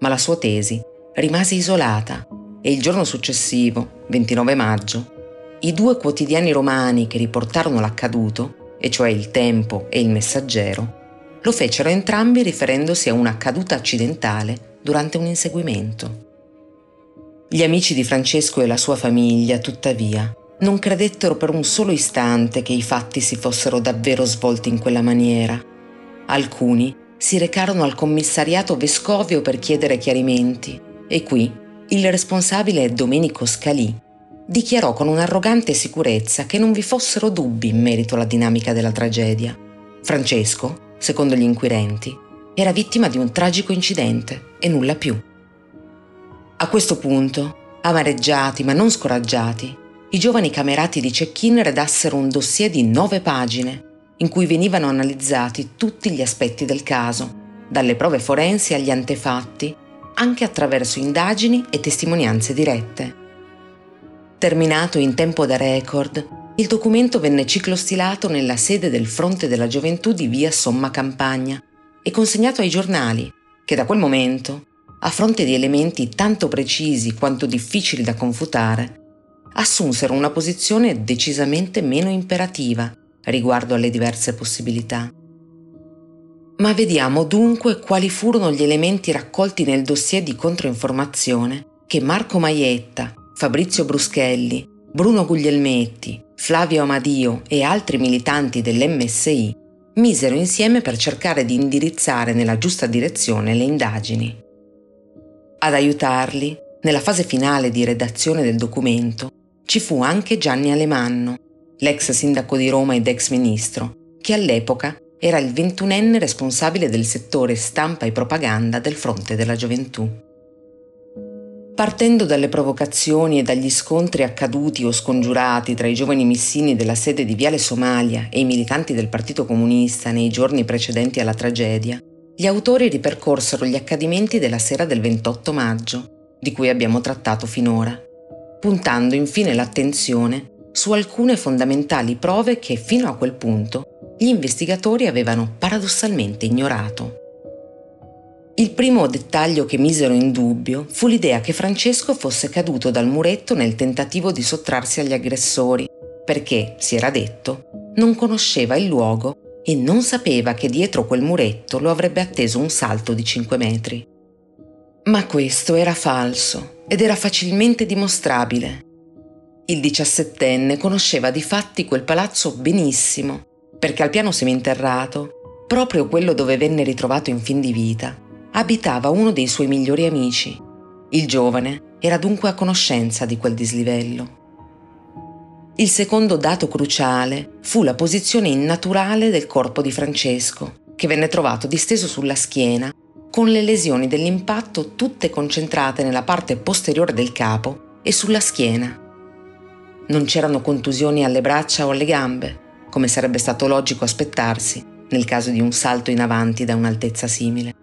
[SPEAKER 1] ma la sua tesi rimase isolata e il giorno successivo, 29 maggio, i due quotidiani romani che riportarono l'accaduto, e cioè il Tempo e il Messaggero, lo fecero entrambi riferendosi a una caduta accidentale durante un inseguimento. Gli amici di Francesco e la sua famiglia, tuttavia, non credettero per un solo istante che i fatti si fossero davvero svolti in quella maniera. Alcuni si recarono al commissariato vescovio per chiedere chiarimenti e qui il responsabile Domenico Scalì dichiarò con un'arrogante sicurezza che non vi fossero dubbi in merito alla dinamica della tragedia. Francesco, secondo gli inquirenti, era vittima di un tragico incidente e nulla più. A questo punto, amareggiati ma non scoraggiati, i giovani camerati di Cecchin redassero un dossier di nove pagine in cui venivano analizzati tutti gli aspetti del caso, dalle prove forensi agli antefatti anche attraverso indagini e testimonianze dirette. Terminato in tempo da record, il documento venne ciclostilato nella sede del Fronte della Gioventù di via Somma Campagna e consegnato ai giornali, che da quel momento, a fronte di elementi tanto precisi quanto difficili da confutare, assunsero una posizione decisamente meno imperativa riguardo alle diverse possibilità. Ma vediamo dunque quali furono gli elementi raccolti nel dossier di controinformazione che Marco Maietta, Fabrizio Bruschelli, Bruno Guglielmetti, Flavio Amadio e altri militanti dell'MSI misero insieme per cercare di indirizzare nella giusta direzione le indagini. Ad aiutarli, nella fase finale di redazione del documento, ci fu anche Gianni Alemanno, l'ex sindaco di Roma ed ex ministro, che all'epoca era il ventunenne responsabile del settore stampa e propaganda del Fronte della Gioventù. Partendo dalle provocazioni e dagli scontri accaduti o scongiurati tra i giovani missini della sede di Viale Somalia e i militanti del Partito Comunista nei giorni precedenti alla tragedia, gli autori ripercorsero gli accadimenti della sera del 28 maggio, di cui abbiamo trattato finora, puntando infine l'attenzione su alcune fondamentali prove che fino a quel punto gli investigatori avevano paradossalmente ignorato. Il primo dettaglio che misero in dubbio fu l'idea che Francesco fosse caduto dal muretto nel tentativo di sottrarsi agli aggressori, perché, si era detto, non conosceva il luogo e non sapeva che dietro quel muretto lo avrebbe atteso un salto di 5 metri. Ma questo era falso ed era facilmente dimostrabile. Il diciassettenne conosceva di fatti quel palazzo benissimo, perché al piano seminterrato, proprio quello dove venne ritrovato in fin di vita, abitava uno dei suoi migliori amici. Il giovane era dunque a conoscenza di quel dislivello. Il secondo dato cruciale fu la posizione innaturale del corpo di Francesco, che venne trovato disteso sulla schiena, con le lesioni dell'impatto tutte concentrate nella parte posteriore del capo e sulla schiena. Non c'erano contusioni alle braccia o alle gambe, come sarebbe stato logico aspettarsi nel caso di un salto in avanti da un'altezza simile.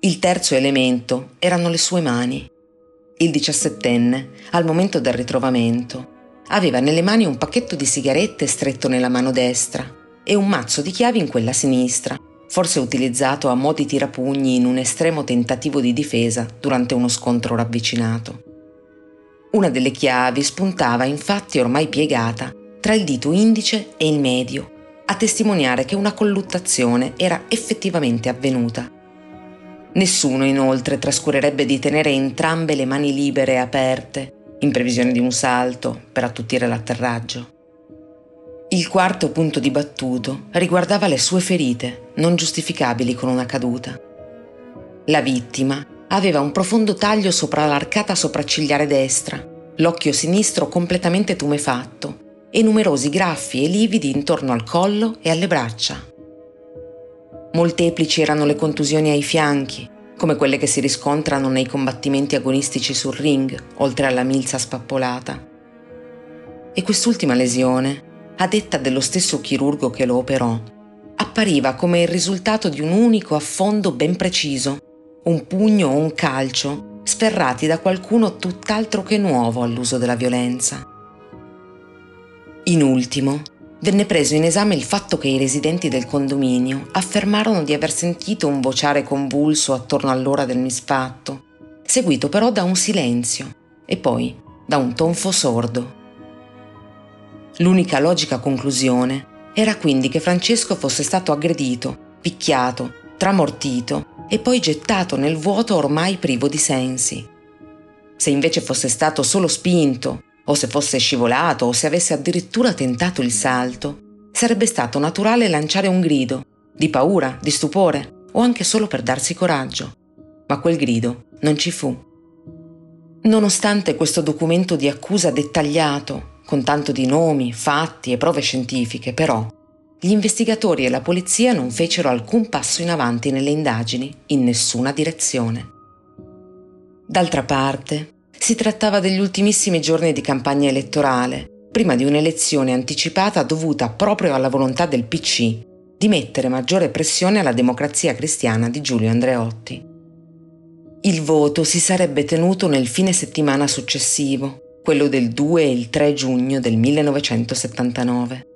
[SPEAKER 1] Il terzo elemento erano le sue mani. Il diciassettenne, al momento del ritrovamento, aveva nelle mani un pacchetto di sigarette stretto nella mano destra e un mazzo di chiavi in quella sinistra, forse utilizzato a mo' di tirapugni in un estremo tentativo di difesa durante uno scontro ravvicinato. Una delle chiavi spuntava infatti ormai piegata tra il dito indice e il medio, a testimoniare che una colluttazione era effettivamente avvenuta Nessuno inoltre trascurerebbe di tenere entrambe le mani libere e aperte, in previsione di un salto, per attutire l'atterraggio. Il quarto punto dibattuto riguardava le sue ferite, non giustificabili con una caduta. La vittima aveva un profondo taglio sopra l'arcata sopraccigliare destra, l'occhio sinistro completamente tumefatto e numerosi graffi e lividi intorno al collo e alle braccia. Molteplici erano le contusioni ai fianchi, come quelle che si riscontrano nei combattimenti agonistici sul ring, oltre alla milza spappolata. E quest'ultima lesione, a detta dello stesso chirurgo che lo operò, appariva come il risultato di un unico affondo ben preciso, un pugno o un calcio, sferrati da qualcuno tutt'altro che nuovo all'uso della violenza. In ultimo, venne preso in esame il fatto che i residenti del condominio affermarono di aver sentito un vociare convulso attorno all'ora del misfatto, seguito però da un silenzio e poi da un tonfo sordo. L'unica logica conclusione era quindi che Francesco fosse stato aggredito, picchiato, tramortito e poi gettato nel vuoto ormai privo di sensi. Se invece fosse stato solo spinto o se fosse scivolato o se avesse addirittura tentato il salto, sarebbe stato naturale lanciare un grido, di paura, di stupore o anche solo per darsi coraggio. Ma quel grido non ci fu. Nonostante questo documento di accusa dettagliato, con tanto di nomi, fatti e prove scientifiche, però, gli investigatori e la polizia non fecero alcun passo in avanti nelle indagini, in nessuna direzione. D'altra parte, si trattava degli ultimissimi giorni di campagna elettorale, prima di un'elezione anticipata dovuta proprio alla volontà del PC di mettere maggiore pressione alla democrazia cristiana di Giulio Andreotti. Il voto si sarebbe tenuto nel fine settimana successivo, quello del 2 e il 3 giugno del 1979.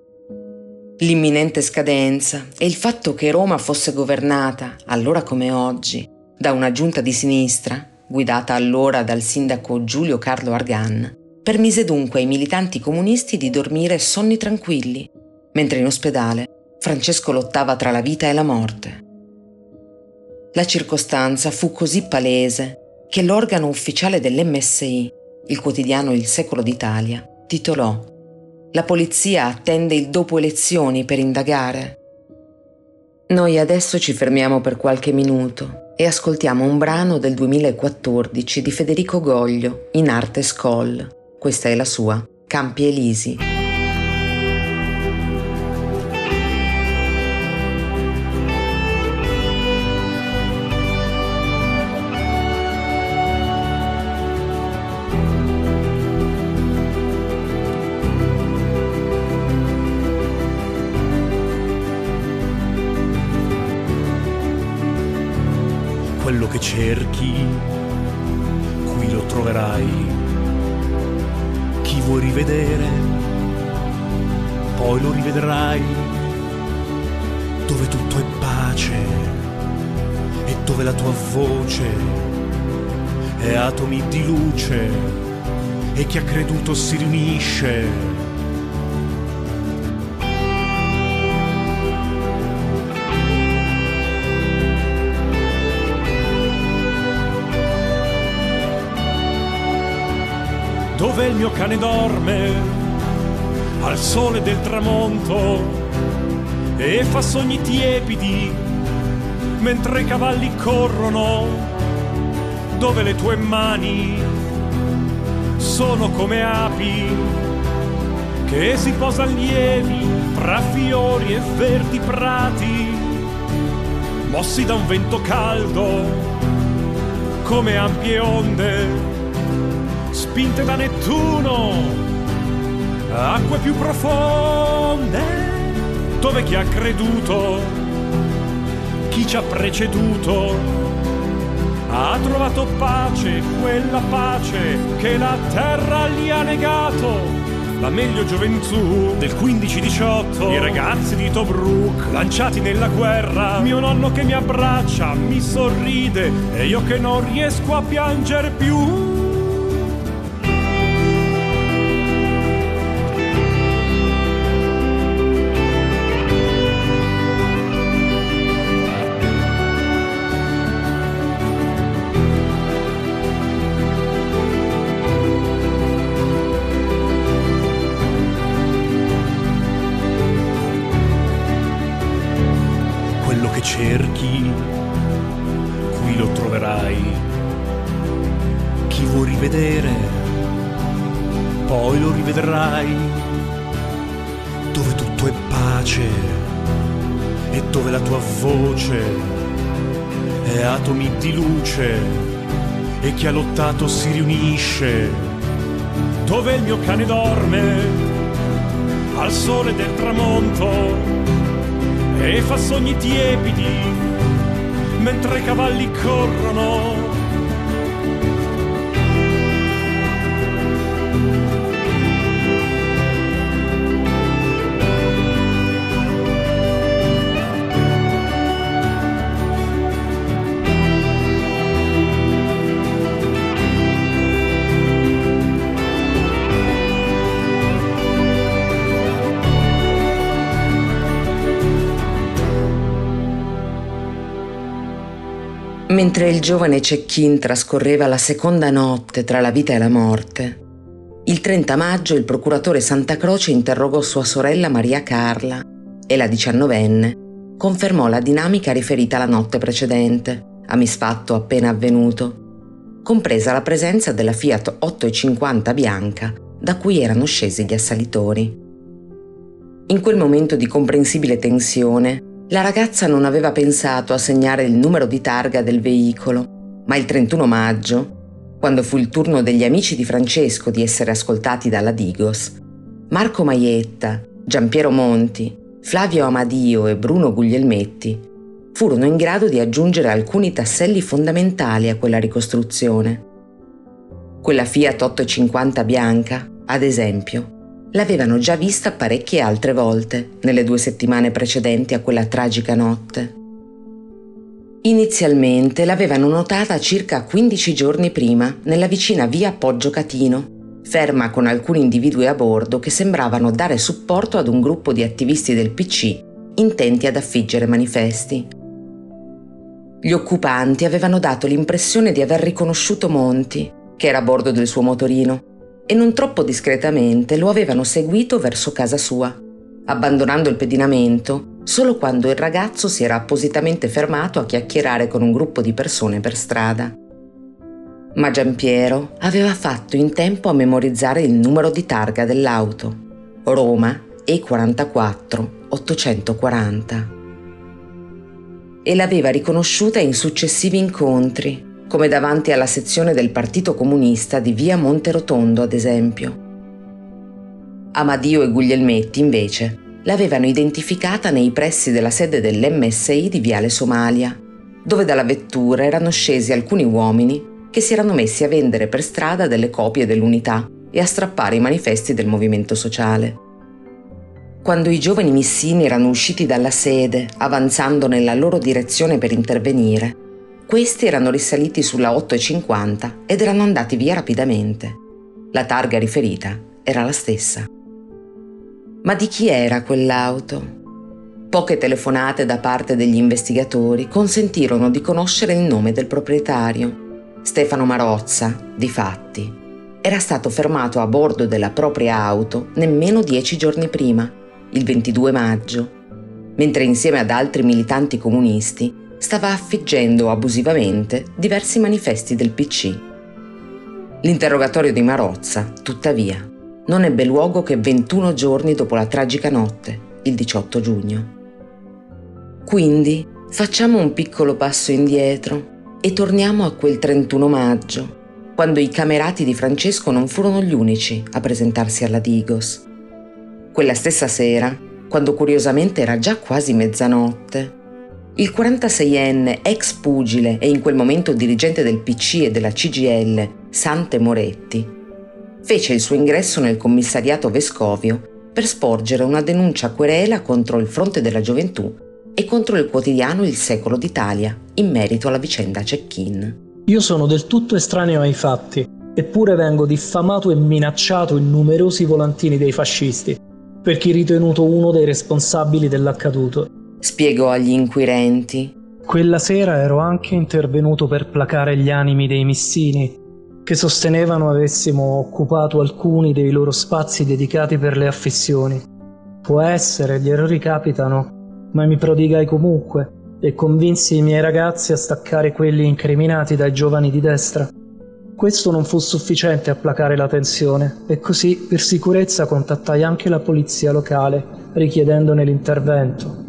[SPEAKER 1] L'imminente scadenza e il fatto che Roma fosse governata, allora come oggi, da una giunta di sinistra, guidata allora dal sindaco Giulio Carlo Argan, permise dunque ai militanti comunisti di dormire sonni tranquilli, mentre in ospedale Francesco lottava tra la vita e la morte. La circostanza fu così palese che l'organo ufficiale dell'MSI, il quotidiano Il Secolo d'Italia, titolò La polizia attende il dopo elezioni per indagare. Noi adesso ci fermiamo per qualche minuto e ascoltiamo un brano del 2014 di Federico Goglio in arte Skoll. Questa è la sua Campi Elisi.
[SPEAKER 12] È atomi di luce e chi ha creduto si riunisce. Dove il mio cane dorme al sole del tramonto e fa sogni tiepidi mentre i cavalli corrono dove le tue mani sono come api che si posan lievi fra fiori e verdi prati mossi da un vento caldo come ampie onde spinte da Nettuno acque più profonde dove chi ha creduto, chi ci ha preceduto, ha trovato pace, quella pace che la terra gli ha negato. La meglio gioventù del 15-18, i ragazzi di Tobruk lanciati nella guerra, mio nonno che mi abbraccia, mi sorride e io che non riesco a piangere più. Lottato si riunisce. Dove il mio cane dorme al sole del tramonto e fa sogni tiepidi mentre i cavalli corrono.
[SPEAKER 1] Mentre il giovane Cecchin trascorreva la seconda notte tra la vita e la morte, il 30 maggio il procuratore Santa Croce interrogò sua sorella Maria Carla e la diciannovenne confermò la dinamica riferita la notte precedente, a misfatto appena avvenuto, compresa la presenza della Fiat 850 bianca da cui erano scesi gli assalitori. In quel momento di comprensibile tensione, la ragazza non aveva pensato a segnare il numero di targa del veicolo, ma il 31 maggio, quando fu il turno degli amici di Francesco di essere ascoltati dalla Digos, Marco Maietta, Giampiero Monti, Flavio Amadio e Bruno Guglielmetti furono in grado di aggiungere alcuni tasselli fondamentali a quella ricostruzione. Quella Fiat 850 bianca, ad esempio, l'avevano già vista parecchie altre volte nelle due settimane precedenti a quella tragica notte. Inizialmente l'avevano notata circa 15 giorni prima nella vicina via Poggio Catino, ferma con alcuni individui a bordo che sembravano dare supporto ad un gruppo di attivisti del PC intenti ad affiggere manifesti. Gli occupanti avevano dato l'impressione di aver riconosciuto Monti, che era a bordo del suo motorino, e non troppo discretamente lo avevano seguito verso casa sua, abbandonando il pedinamento solo quando il ragazzo si era appositamente fermato a chiacchierare con un gruppo di persone per strada. Ma Giampiero aveva fatto in tempo a memorizzare il numero di targa dell'auto, Roma E44 840. E l'aveva riconosciuta in successivi incontri come davanti alla sezione del Partito Comunista di via Monterotondo, ad esempio. Amadio e Guglielmetti, invece, l'avevano identificata nei pressi della sede dell'MSI di Viale Somalia, dove dalla vettura erano scesi alcuni uomini che si erano messi a vendere per strada delle copie dell'unità e a strappare i manifesti del movimento sociale. Quando i giovani missini erano usciti dalla sede, avanzando nella loro direzione per intervenire, Questi erano risaliti sulla 8.50 ed erano andati via rapidamente. La targa riferita era la stessa. Ma di chi era quell'auto? Poche telefonate da parte degli investigatori consentirono di conoscere il nome del proprietario. Stefano Marozza, di fatti, era stato fermato a bordo della propria auto nemmeno dieci giorni prima, il 22 maggio, mentre insieme ad altri militanti comunisti stava affiggendo abusivamente diversi manifesti del PC. L'interrogatorio di Marozza, tuttavia, non ebbe luogo che 21 giorni dopo la tragica notte, il 18 giugno. Quindi facciamo un piccolo passo indietro e torniamo a quel 31 maggio, quando i camerati di Francesco non furono gli unici a presentarsi alla Digos. Quella stessa sera, quando curiosamente era già quasi mezzanotte, il 46enne ex pugile e in quel momento dirigente del PC e della CGL, Sante Moretti, fece il suo ingresso nel commissariato Vescovio per sporgere una denuncia querela contro il Fronte della Gioventù e contro il quotidiano Il Secolo d'Italia in merito alla vicenda Cecchin.
[SPEAKER 8] Io sono del tutto estraneo ai fatti, eppure vengo diffamato e minacciato in numerosi volantini dei fascisti, per chi ritenuto uno dei responsabili dell'accaduto.
[SPEAKER 1] Spiegò agli inquirenti.
[SPEAKER 8] Quella sera ero anche intervenuto per placare gli animi dei missini, che sostenevano avessimo occupato alcuni dei loro spazi dedicati per le affissioni. Può essere, gli errori capitano, ma mi prodigai comunque e convinsi i miei ragazzi a staccare quelli incriminati dai giovani di destra. Questo non fu sufficiente a placare la tensione e così per sicurezza contattai anche la polizia locale richiedendone l'intervento.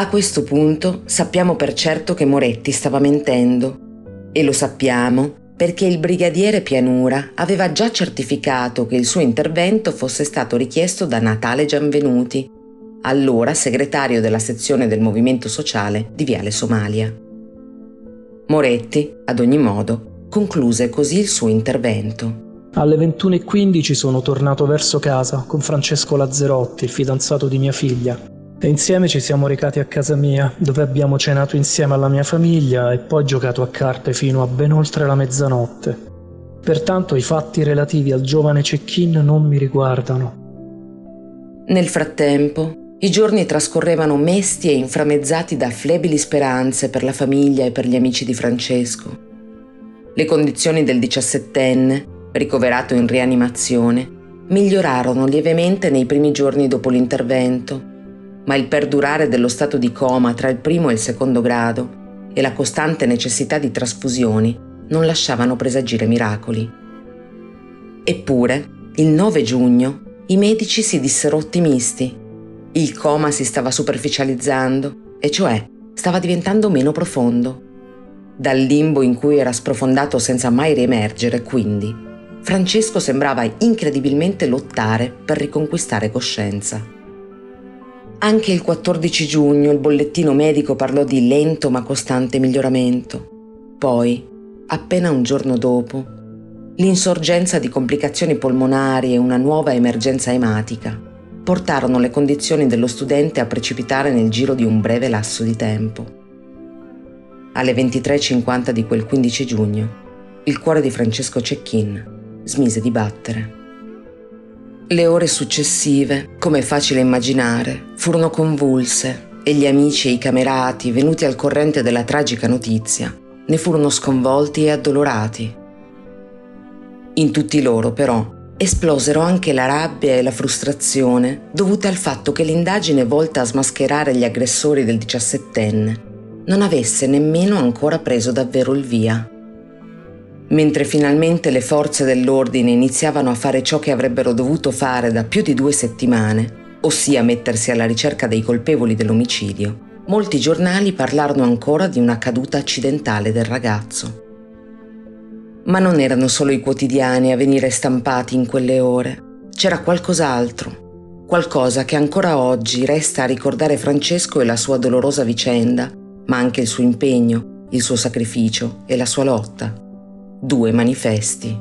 [SPEAKER 1] A questo punto sappiamo per certo che Moretti stava mentendo e lo sappiamo perché il brigadiere Pianura aveva già certificato che il suo intervento fosse stato richiesto da Natale Gianvenuti, allora segretario della sezione del Movimento Sociale di Viale Somalia. Moretti, ad ogni modo, concluse così il suo intervento.
[SPEAKER 8] Alle 21.15 sono tornato verso casa con Francesco Lazzerotti, il fidanzato di mia figlia, e insieme ci siamo recati a casa mia, dove abbiamo cenato insieme alla mia famiglia e poi giocato a carte fino a ben oltre la mezzanotte. Pertanto i fatti relativi al giovane Cecchin non mi riguardano.
[SPEAKER 1] Nel frattempo, i giorni trascorrevano mesti e inframezzati da flebili speranze per la famiglia e per gli amici di Francesco. Le condizioni del diciassettenne, ricoverato in rianimazione, migliorarono lievemente nei primi giorni dopo l'intervento, ma il perdurare dello stato di coma tra il primo e il secondo grado e la costante necessità di trasfusioni non lasciavano presagire miracoli. Eppure, il 9 giugno, i medici si dissero ottimisti il coma si stava superficializzando, e cioè stava diventando meno profondo. Dal limbo in cui era sprofondato senza mai riemergere, quindi, Francesco sembrava incredibilmente lottare per riconquistare coscienza. Anche il 14 giugno il bollettino medico parlò di lento ma costante miglioramento. Poi, appena un giorno dopo, l'insorgenza di complicazioni polmonari e una nuova emergenza ematica portarono le condizioni dello studente a precipitare nel giro di un breve lasso di tempo. Alle 23.50 di quel 15 giugno, il cuore di Francesco Cecchin smise di battere. Le ore successive, come è facile immaginare, furono convulse e gli amici e i camerati, venuti al corrente della tragica notizia, ne furono sconvolti e addolorati. In tutti loro, però, esplosero anche la rabbia e la frustrazione dovute al fatto che l'indagine volta a smascherare gli aggressori del diciassettenne non avesse nemmeno ancora preso davvero il via. Mentre finalmente le forze dell'ordine iniziavano a fare ciò che avrebbero dovuto fare da più di due settimane, ossia mettersi alla ricerca dei colpevoli dell'omicidio, molti giornali parlarono ancora di una caduta accidentale del ragazzo. Ma non erano solo i quotidiani a venire stampati in quelle ore, c'era qualcos'altro, qualcosa che ancora oggi resta a ricordare Francesco e la sua dolorosa vicenda, ma anche il suo impegno, il suo sacrificio e la sua lotta. Due manifesti.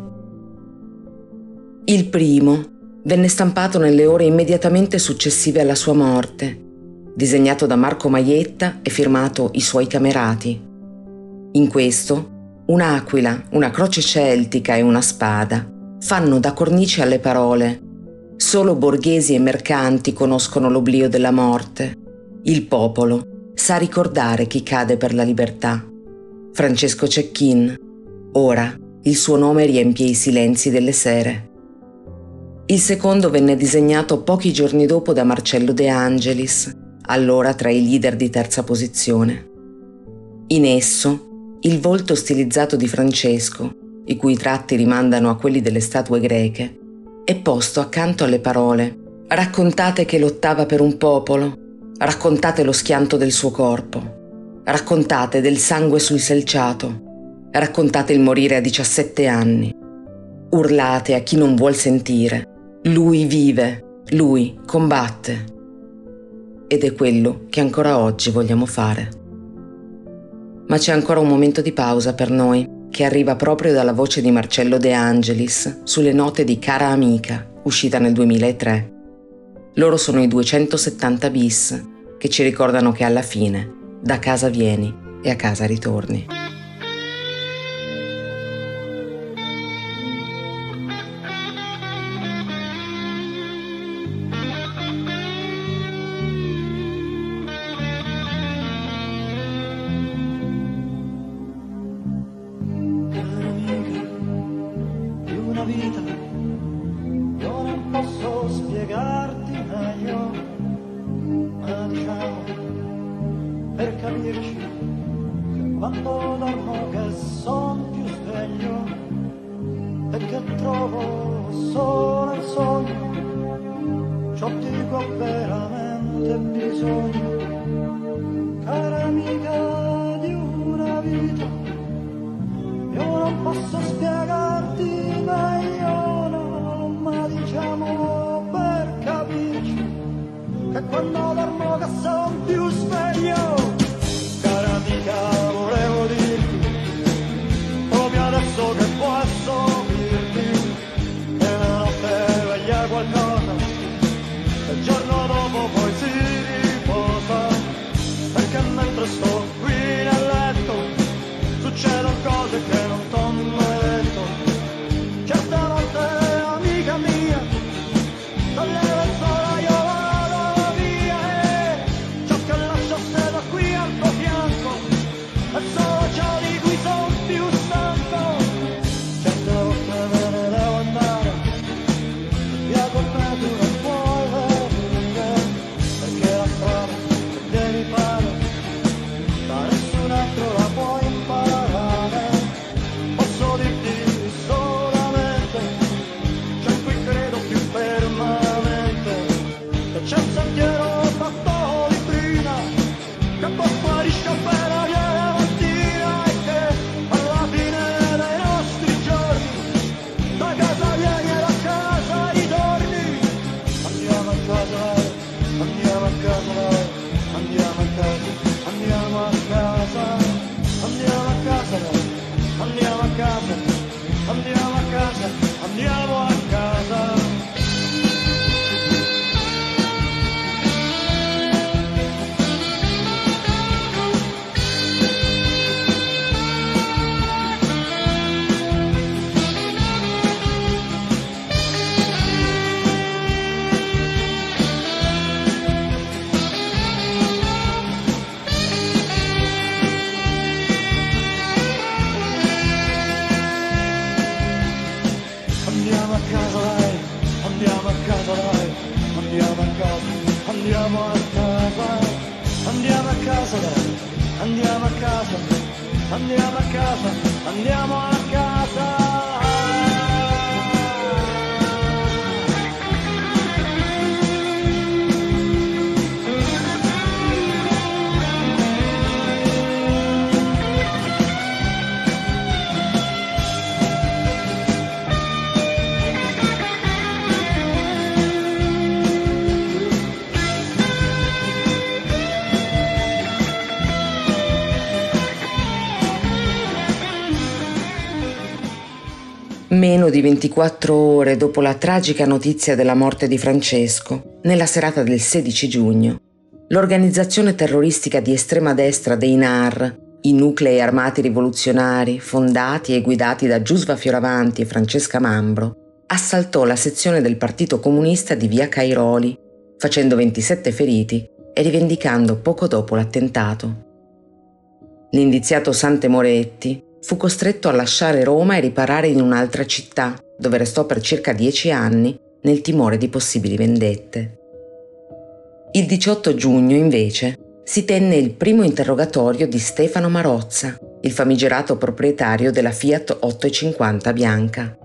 [SPEAKER 1] Il primo venne stampato nelle ore immediatamente successive alla sua morte, disegnato da Marco Maietta e firmato I suoi camerati.
[SPEAKER 13] In questo, un'aquila, una croce celtica e una spada fanno da cornice alle parole. Solo borghesi e mercanti conoscono l'oblio della morte. Il popolo sa ricordare chi cade per la libertà. Francesco Cecchin, ora il suo nome riempie i silenzi delle sere. Il secondo venne disegnato pochi giorni dopo da Marcello De Angelis, allora tra i leader di terza posizione. In esso, il volto stilizzato di Francesco, i cui tratti rimandano a quelli delle statue greche, è posto accanto alle parole Raccontate che lottava per un popolo, raccontate lo schianto del suo corpo, raccontate del sangue sul selciato, raccontate il morire a 17 anni, urlate a chi non vuol sentire, lui vive, lui combatte. Ed è quello che ancora oggi vogliamo fare. Ma c'è ancora un momento di pausa per noi che arriva proprio dalla voce di Marcello De Angelis sulle note di Cara Amica, uscita nel 2003. Loro sono i 270 bis che ci ricordano che alla fine da casa vieni e a casa ritorni. Meno di 24 ore dopo la tragica notizia della morte di Francesco, nella serata del 16 giugno, l'organizzazione terroristica di estrema destra dei NAR,
[SPEAKER 1] I nuclei armati rivoluzionari, fondati e guidati da Giusva Fioravanti e Francesca Mambro, assaltò la sezione del Partito Comunista di via Cairoli, facendo 27 feriti e rivendicando poco dopo l'attentato. L'indiziato Sante Moretti fu costretto a lasciare Roma e riparare in un'altra città, dove restò per circa dieci anni nel timore di possibili vendette. Il 18 giugno, invece, si tenne il primo interrogatorio di Stefano Marozza, il famigerato proprietario della Fiat 850 bianca.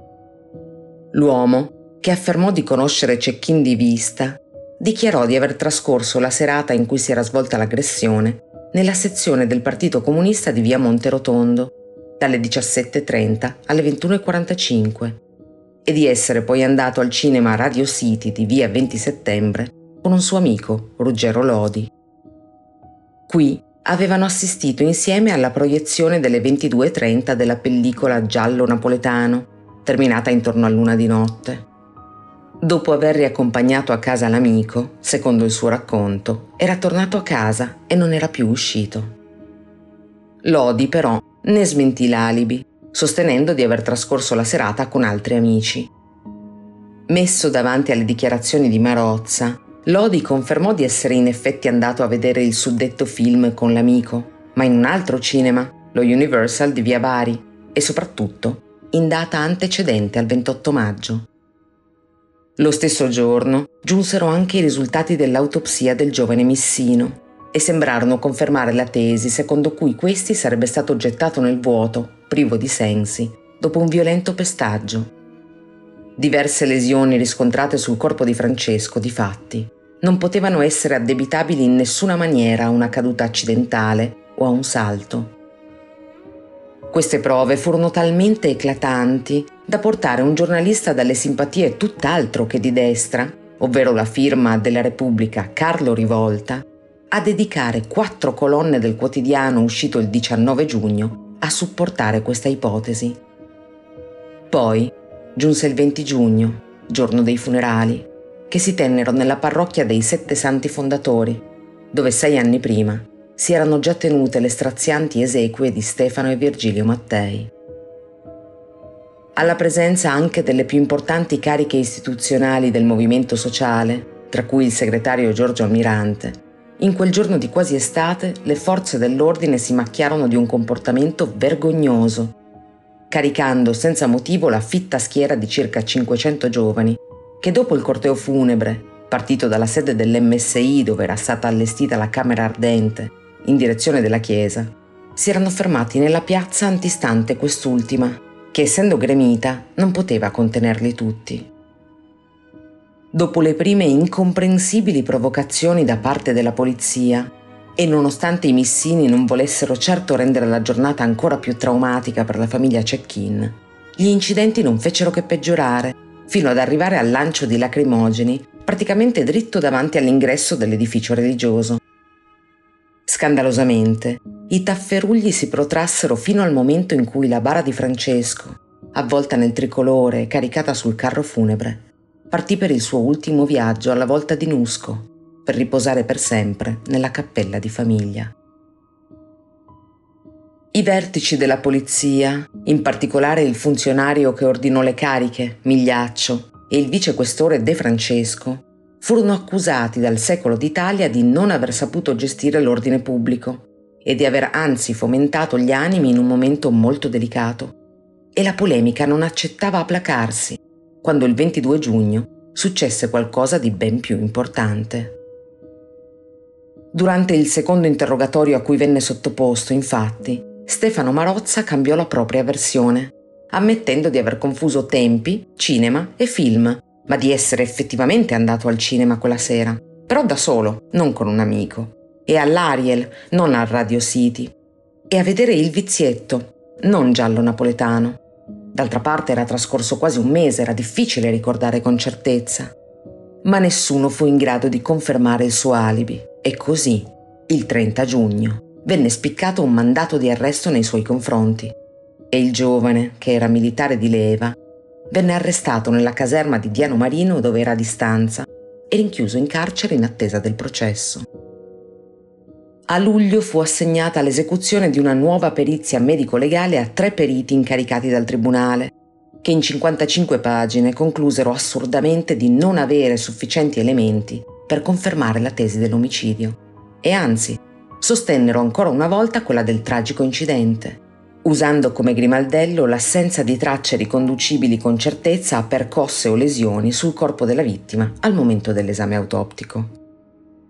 [SPEAKER 1] L'uomo, che affermò di conoscere Cecchin di vista, dichiarò di aver trascorso la serata in cui si era svolta l'aggressione nella sezione del Partito Comunista di via Monterotondo, dalle 17.30 alle 21.45, e di essere poi andato al cinema Radio City di via 20 settembre con un suo amico, Ruggero Lodi. Qui avevano assistito insieme alla proiezione delle 22.30 della pellicola Giallo Napoletano, terminata intorno a luna di notte. Dopo aver riaccompagnato a casa l'amico, secondo il suo racconto, era tornato a casa e non era più uscito. Lodi però ne smentì l'alibi, sostenendo di aver trascorso la serata con altri amici. Messo davanti alle dichiarazioni di Marozza, Lodi confermò di essere in effetti andato a vedere il suddetto film con l'amico, ma in un altro cinema, lo Universal di Via Bari, e soprattutto in data antecedente al 28 maggio. Lo stesso giorno giunsero anche i risultati dell'autopsia del giovane Missino e sembrarono confermare la tesi secondo cui questi sarebbe stato gettato nel vuoto, privo di sensi, dopo un violento pestaggio. Diverse lesioni riscontrate sul corpo di Francesco, di fatti, non potevano essere addebitabili in nessuna maniera a una caduta accidentale o a un salto. Queste prove furono talmente eclatanti da portare un giornalista dalle simpatie tutt'altro che di destra, ovvero la firma della Repubblica Carlo Rivolta, a dedicare quattro colonne del quotidiano uscito il 19 giugno a supportare questa ipotesi. Poi giunse il 20 giugno, giorno dei funerali, che si tennero nella parrocchia dei Sette Santi Fondatori, dove sei anni prima si erano già tenute le strazianti esequie di Stefano e Virgilio Mattei alla presenza anche delle più importanti cariche istituzionali del movimento sociale, tra cui il segretario Giorgio Almirante, in quel giorno di quasi estate le forze dell'ordine si macchiarono di un comportamento vergognoso, caricando senza motivo la fitta schiera di circa 500 giovani che dopo il corteo funebre, partito dalla sede dell'MSI dove era stata allestita la Camera Ardente, in direzione della chiesa, si erano fermati nella piazza antistante quest'ultima che essendo gremita non poteva contenerli tutti. Dopo le prime incomprensibili provocazioni da parte della polizia, e nonostante i missini non volessero certo rendere la giornata ancora più traumatica per la famiglia Cecchin, gli incidenti non fecero che peggiorare, fino ad arrivare al lancio di lacrimogeni praticamente dritto davanti all'ingresso dell'edificio religioso. Scandalosamente, i tafferugli si protrassero fino al momento in cui la bara di Francesco, avvolta nel tricolore e caricata sul carro funebre, partì per il suo ultimo viaggio alla volta di Nusco, per riposare per sempre nella cappella di famiglia. I vertici della polizia, in particolare il funzionario che ordinò le cariche, Migliaccio, e il vicequestore De Francesco, furono accusati dal secolo d'Italia di non aver saputo gestire l'ordine pubblico e di aver anzi fomentato gli animi in un momento molto delicato. E la polemica non accettava a placarsi quando il 22 giugno successe qualcosa di ben più importante. Durante il secondo interrogatorio a cui venne sottoposto, infatti, Stefano Marozza cambiò la propria versione, ammettendo di aver confuso tempi, cinema e film ma di essere effettivamente andato al cinema quella sera, però da solo, non con un amico, e all'Ariel, non al Radio City, e a vedere il vizietto, non giallo napoletano. D'altra parte era trascorso quasi un mese, era difficile ricordare con certezza. Ma nessuno fu in grado di confermare il suo alibi e così, il 30 giugno, venne spiccato un mandato di arresto nei suoi confronti e il giovane, che era militare di leva, venne arrestato nella caserma di Diano Marino dove era a distanza e rinchiuso in carcere in attesa del processo. A luglio fu assegnata l'esecuzione di una nuova perizia medico-legale a tre periti incaricati dal tribunale, che in 55 pagine conclusero assurdamente di non avere sufficienti elementi per confermare la tesi dell'omicidio e anzi sostennero ancora una volta quella del tragico incidente, usando come grimaldello l'assenza di tracce riconducibili con certezza a percosse o lesioni sul corpo della vittima al momento dell'esame autoptico.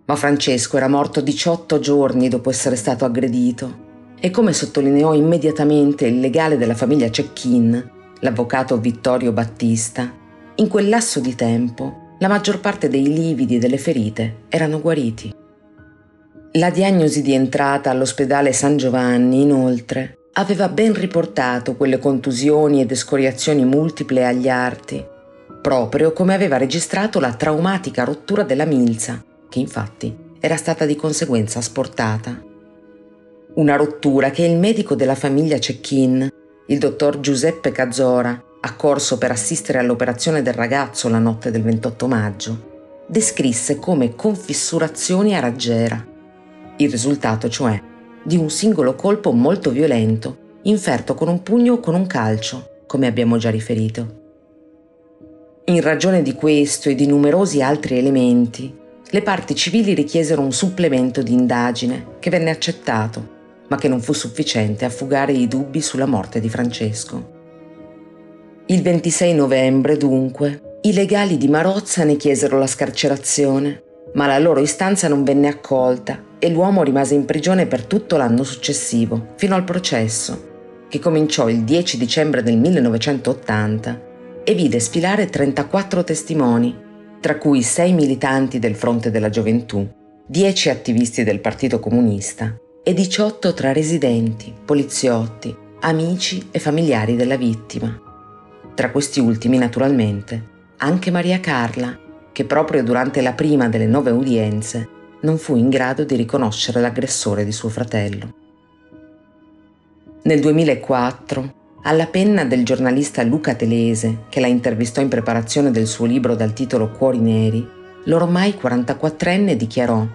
[SPEAKER 1] Ma Francesco era morto 18 giorni dopo essere stato aggredito e come sottolineò immediatamente il legale della famiglia Cecchin, l'avvocato Vittorio Battista, in quel lasso di tempo la maggior parte dei lividi e delle ferite erano guariti. La diagnosi di entrata all'ospedale San Giovanni, inoltre, aveva ben riportato quelle contusioni ed escoriazioni multiple agli arti, proprio come aveva registrato la traumatica rottura della milza che infatti era stata di conseguenza asportata. Una rottura che il medico della famiglia Cecchin, il dottor Giuseppe Cazzora, accorso per assistere all'operazione del ragazzo la notte del 28 maggio, descrisse come confissurazioni a raggiera. Il risultato, cioè, di un singolo colpo molto violento, inferto con un pugno o con un calcio, come abbiamo già riferito. In ragione di questo e di numerosi altri elementi, le parti civili richiesero un supplemento di indagine che venne accettato, ma che non fu sufficiente a fugare i dubbi sulla morte di Francesco. Il 26 novembre, dunque, i legali di Marozza ne chiesero la scarcerazione, ma la loro istanza non venne accolta e l'uomo rimase in prigione per tutto l'anno successivo, fino al processo, che cominciò il 10 dicembre del 1980 e vide sfilare 34 testimoni tra cui sei militanti del Fronte della Gioventù, dieci attivisti del Partito Comunista e 18 tra residenti, poliziotti, amici e familiari della vittima. Tra questi ultimi, naturalmente, anche Maria Carla, che proprio durante la prima delle nove udienze non fu in grado di riconoscere l'aggressore di suo fratello. Nel 2004 alla penna del giornalista Luca Telese, che la intervistò in preparazione del suo libro dal titolo Cuori Neri, l'ormai 44enne dichiarò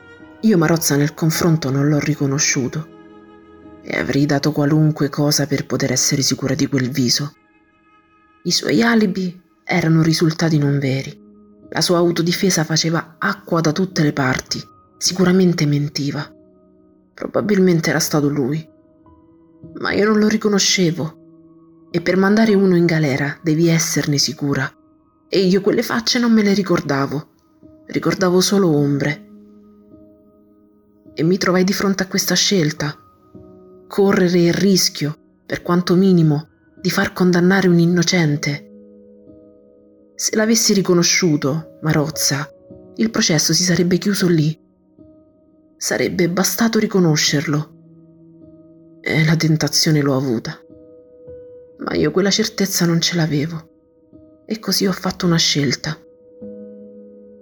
[SPEAKER 9] Io Marozza nel confronto non l'ho riconosciuto e avrei dato qualunque cosa per poter essere sicura di quel viso. I suoi alibi erano risultati non veri. La sua autodifesa faceva acqua da tutte le parti, sicuramente mentiva. Probabilmente era stato lui. Ma io non lo riconoscevo e per mandare uno in galera devi esserne sicura. E io quelle facce non me le ricordavo, ricordavo solo ombre. E mi trovai di fronte a questa scelta. Correre il rischio, per quanto minimo, di far condannare un innocente. Se l'avessi riconosciuto, Marozza, il processo si sarebbe chiuso lì. Sarebbe bastato riconoscerlo. E la tentazione l'ho avuta ma io quella certezza non ce l'avevo. E così ho fatto una scelta.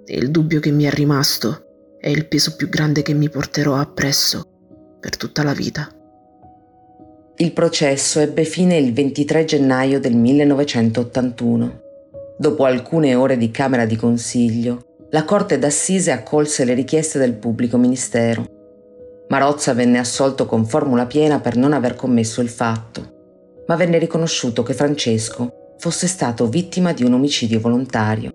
[SPEAKER 9] E il dubbio che mi è rimasto è il peso più grande che mi porterò appresso per tutta la vita.
[SPEAKER 1] Il processo ebbe fine il 23 gennaio del 1981. Dopo alcune ore di Camera di Consiglio, la Corte d'Assise accolse le richieste del pubblico ministero. Marozza venne assolto con formula piena per non aver commesso il fatto ma venne riconosciuto che Francesco fosse stato vittima di un omicidio volontario.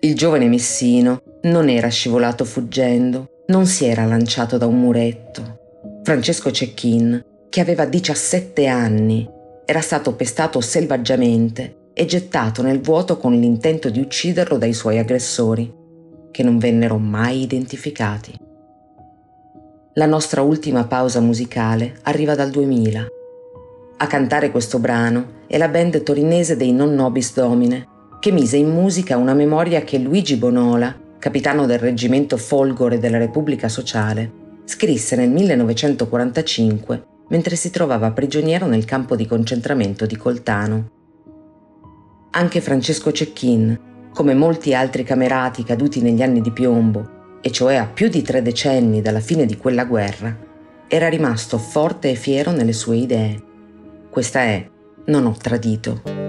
[SPEAKER 1] Il giovane Messino non era scivolato fuggendo, non si era lanciato da un muretto. Francesco Cecchin, che aveva 17 anni, era stato pestato selvaggiamente e gettato nel vuoto con l'intento di ucciderlo dai suoi aggressori, che non vennero mai identificati. La nostra ultima pausa musicale arriva dal 2000 a cantare questo brano è la band torinese dei Non Nobis Domine, che mise in musica una memoria che Luigi Bonola, capitano del reggimento Folgore della Repubblica Sociale, scrisse nel 1945 mentre si trovava prigioniero nel campo di concentramento di Coltano. Anche Francesco Cecchin, come molti altri camerati caduti negli anni di piombo, e cioè a più di tre decenni dalla fine di quella guerra, era rimasto forte e fiero nelle sue idee. Questa è Non ho tradito.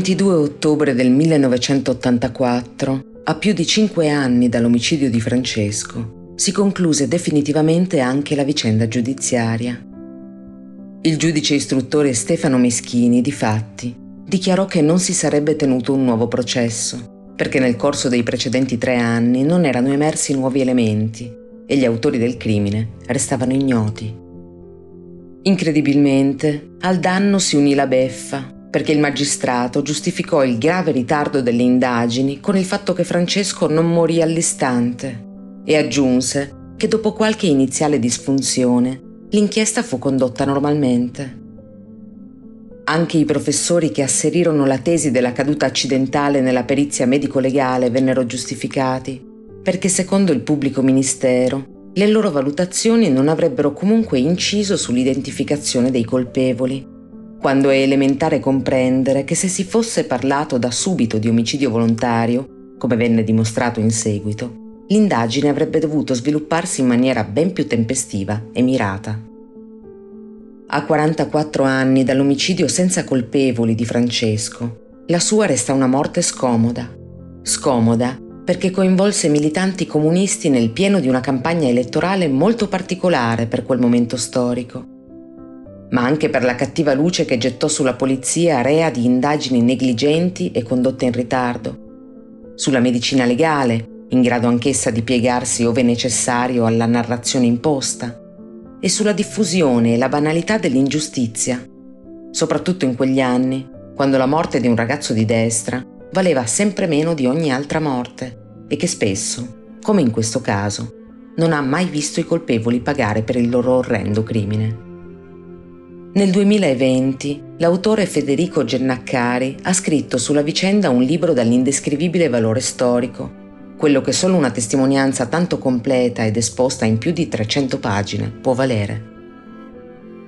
[SPEAKER 1] 22 ottobre del 1984, a più di cinque anni dall'omicidio di Francesco, si concluse definitivamente anche la vicenda giudiziaria. Il giudice istruttore Stefano Meschini, difatti, dichiarò che non si sarebbe tenuto un nuovo processo, perché nel corso dei precedenti tre anni non erano emersi nuovi elementi e gli autori del crimine restavano ignoti. Incredibilmente, al danno si unì la beffa perché il magistrato giustificò il grave ritardo delle indagini con il fatto che Francesco non morì all'istante e aggiunse che dopo qualche iniziale disfunzione l'inchiesta fu condotta normalmente. Anche i professori che asserirono la tesi della caduta accidentale nella perizia medico-legale vennero giustificati, perché secondo il pubblico ministero le loro valutazioni non avrebbero comunque inciso sull'identificazione dei colpevoli quando è elementare comprendere che se si fosse parlato da subito di omicidio volontario, come venne dimostrato in seguito, l'indagine avrebbe dovuto svilupparsi in maniera ben più tempestiva e mirata. A 44 anni dall'omicidio senza colpevoli di Francesco, la sua resta una morte scomoda. Scomoda perché coinvolse militanti comunisti nel pieno di una campagna elettorale molto particolare per quel momento storico ma anche per la cattiva luce che gettò sulla polizia rea di indagini negligenti e condotte in ritardo, sulla medicina legale, in grado anch'essa di piegarsi ove necessario alla narrazione imposta, e sulla diffusione e la banalità dell'ingiustizia, soprattutto in quegli anni, quando la morte di un ragazzo di destra valeva sempre meno di ogni altra morte e che spesso, come in questo caso, non ha mai visto i colpevoli pagare per il loro orrendo crimine. Nel 2020 l'autore Federico Gennaccari ha scritto sulla vicenda un libro dall'indescrivibile valore storico, quello che solo una testimonianza tanto completa ed esposta in più di 300 pagine può valere.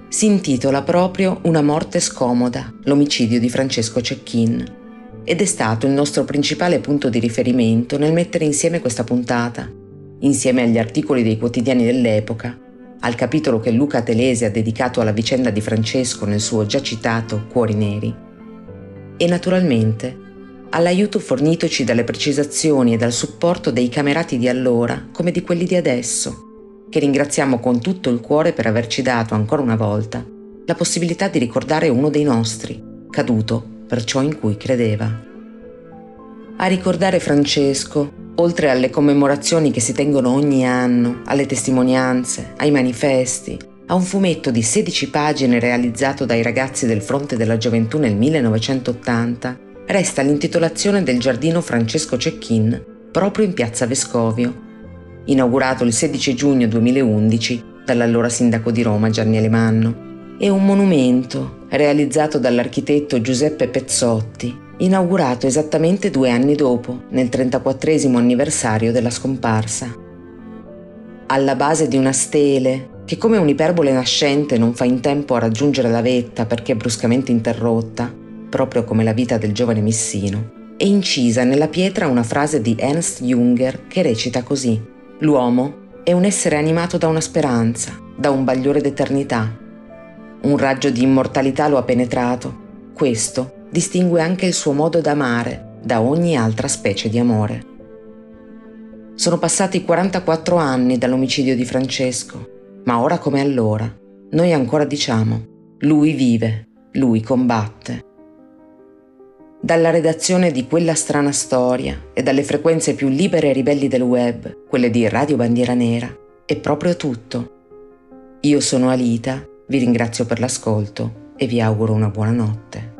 [SPEAKER 1] Si intitola proprio Una morte scomoda, l'omicidio di Francesco Cecchin, ed è stato il nostro principale punto di riferimento nel mettere insieme questa puntata, insieme agli articoli dei quotidiani dell'epoca al capitolo che Luca Telese ha dedicato alla vicenda di Francesco nel suo già citato Cuori Neri, e naturalmente all'aiuto fornitoci dalle precisazioni e dal supporto dei camerati di allora come di quelli di adesso, che ringraziamo con tutto il cuore per averci dato ancora una volta la possibilità di ricordare uno dei nostri, caduto per ciò in cui credeva. A ricordare Francesco Oltre alle commemorazioni che si tengono ogni anno, alle testimonianze, ai manifesti, a un fumetto di 16 pagine realizzato dai ragazzi del Fronte della Gioventù nel 1980, resta l'intitolazione del giardino Francesco Cecchin proprio in piazza Vescovio, inaugurato il 16 giugno 2011 dall'allora sindaco di Roma Gianni Alemanno, e un monumento realizzato dall'architetto Giuseppe Pezzotti inaugurato esattamente due anni dopo, nel 34 anniversario della scomparsa. Alla base di una stele, che come un'iperbole nascente non fa in tempo a raggiungere la vetta perché è bruscamente interrotta, proprio come la vita del giovane Missino, è incisa nella pietra una frase di Ernst Junger che recita così: L'uomo è un essere animato da una speranza, da un bagliore d'eternità. Un raggio di immortalità lo ha penetrato. Questo distingue anche il suo modo d'amare da ogni altra specie di amore. Sono passati 44 anni dall'omicidio di Francesco, ma ora come allora, noi ancora diciamo, lui vive, lui combatte. Dalla redazione di quella strana storia e dalle frequenze più libere e ribelli del web, quelle di Radio Bandiera Nera, è proprio tutto. Io sono Alita, vi ringrazio per l'ascolto e vi auguro una buona notte.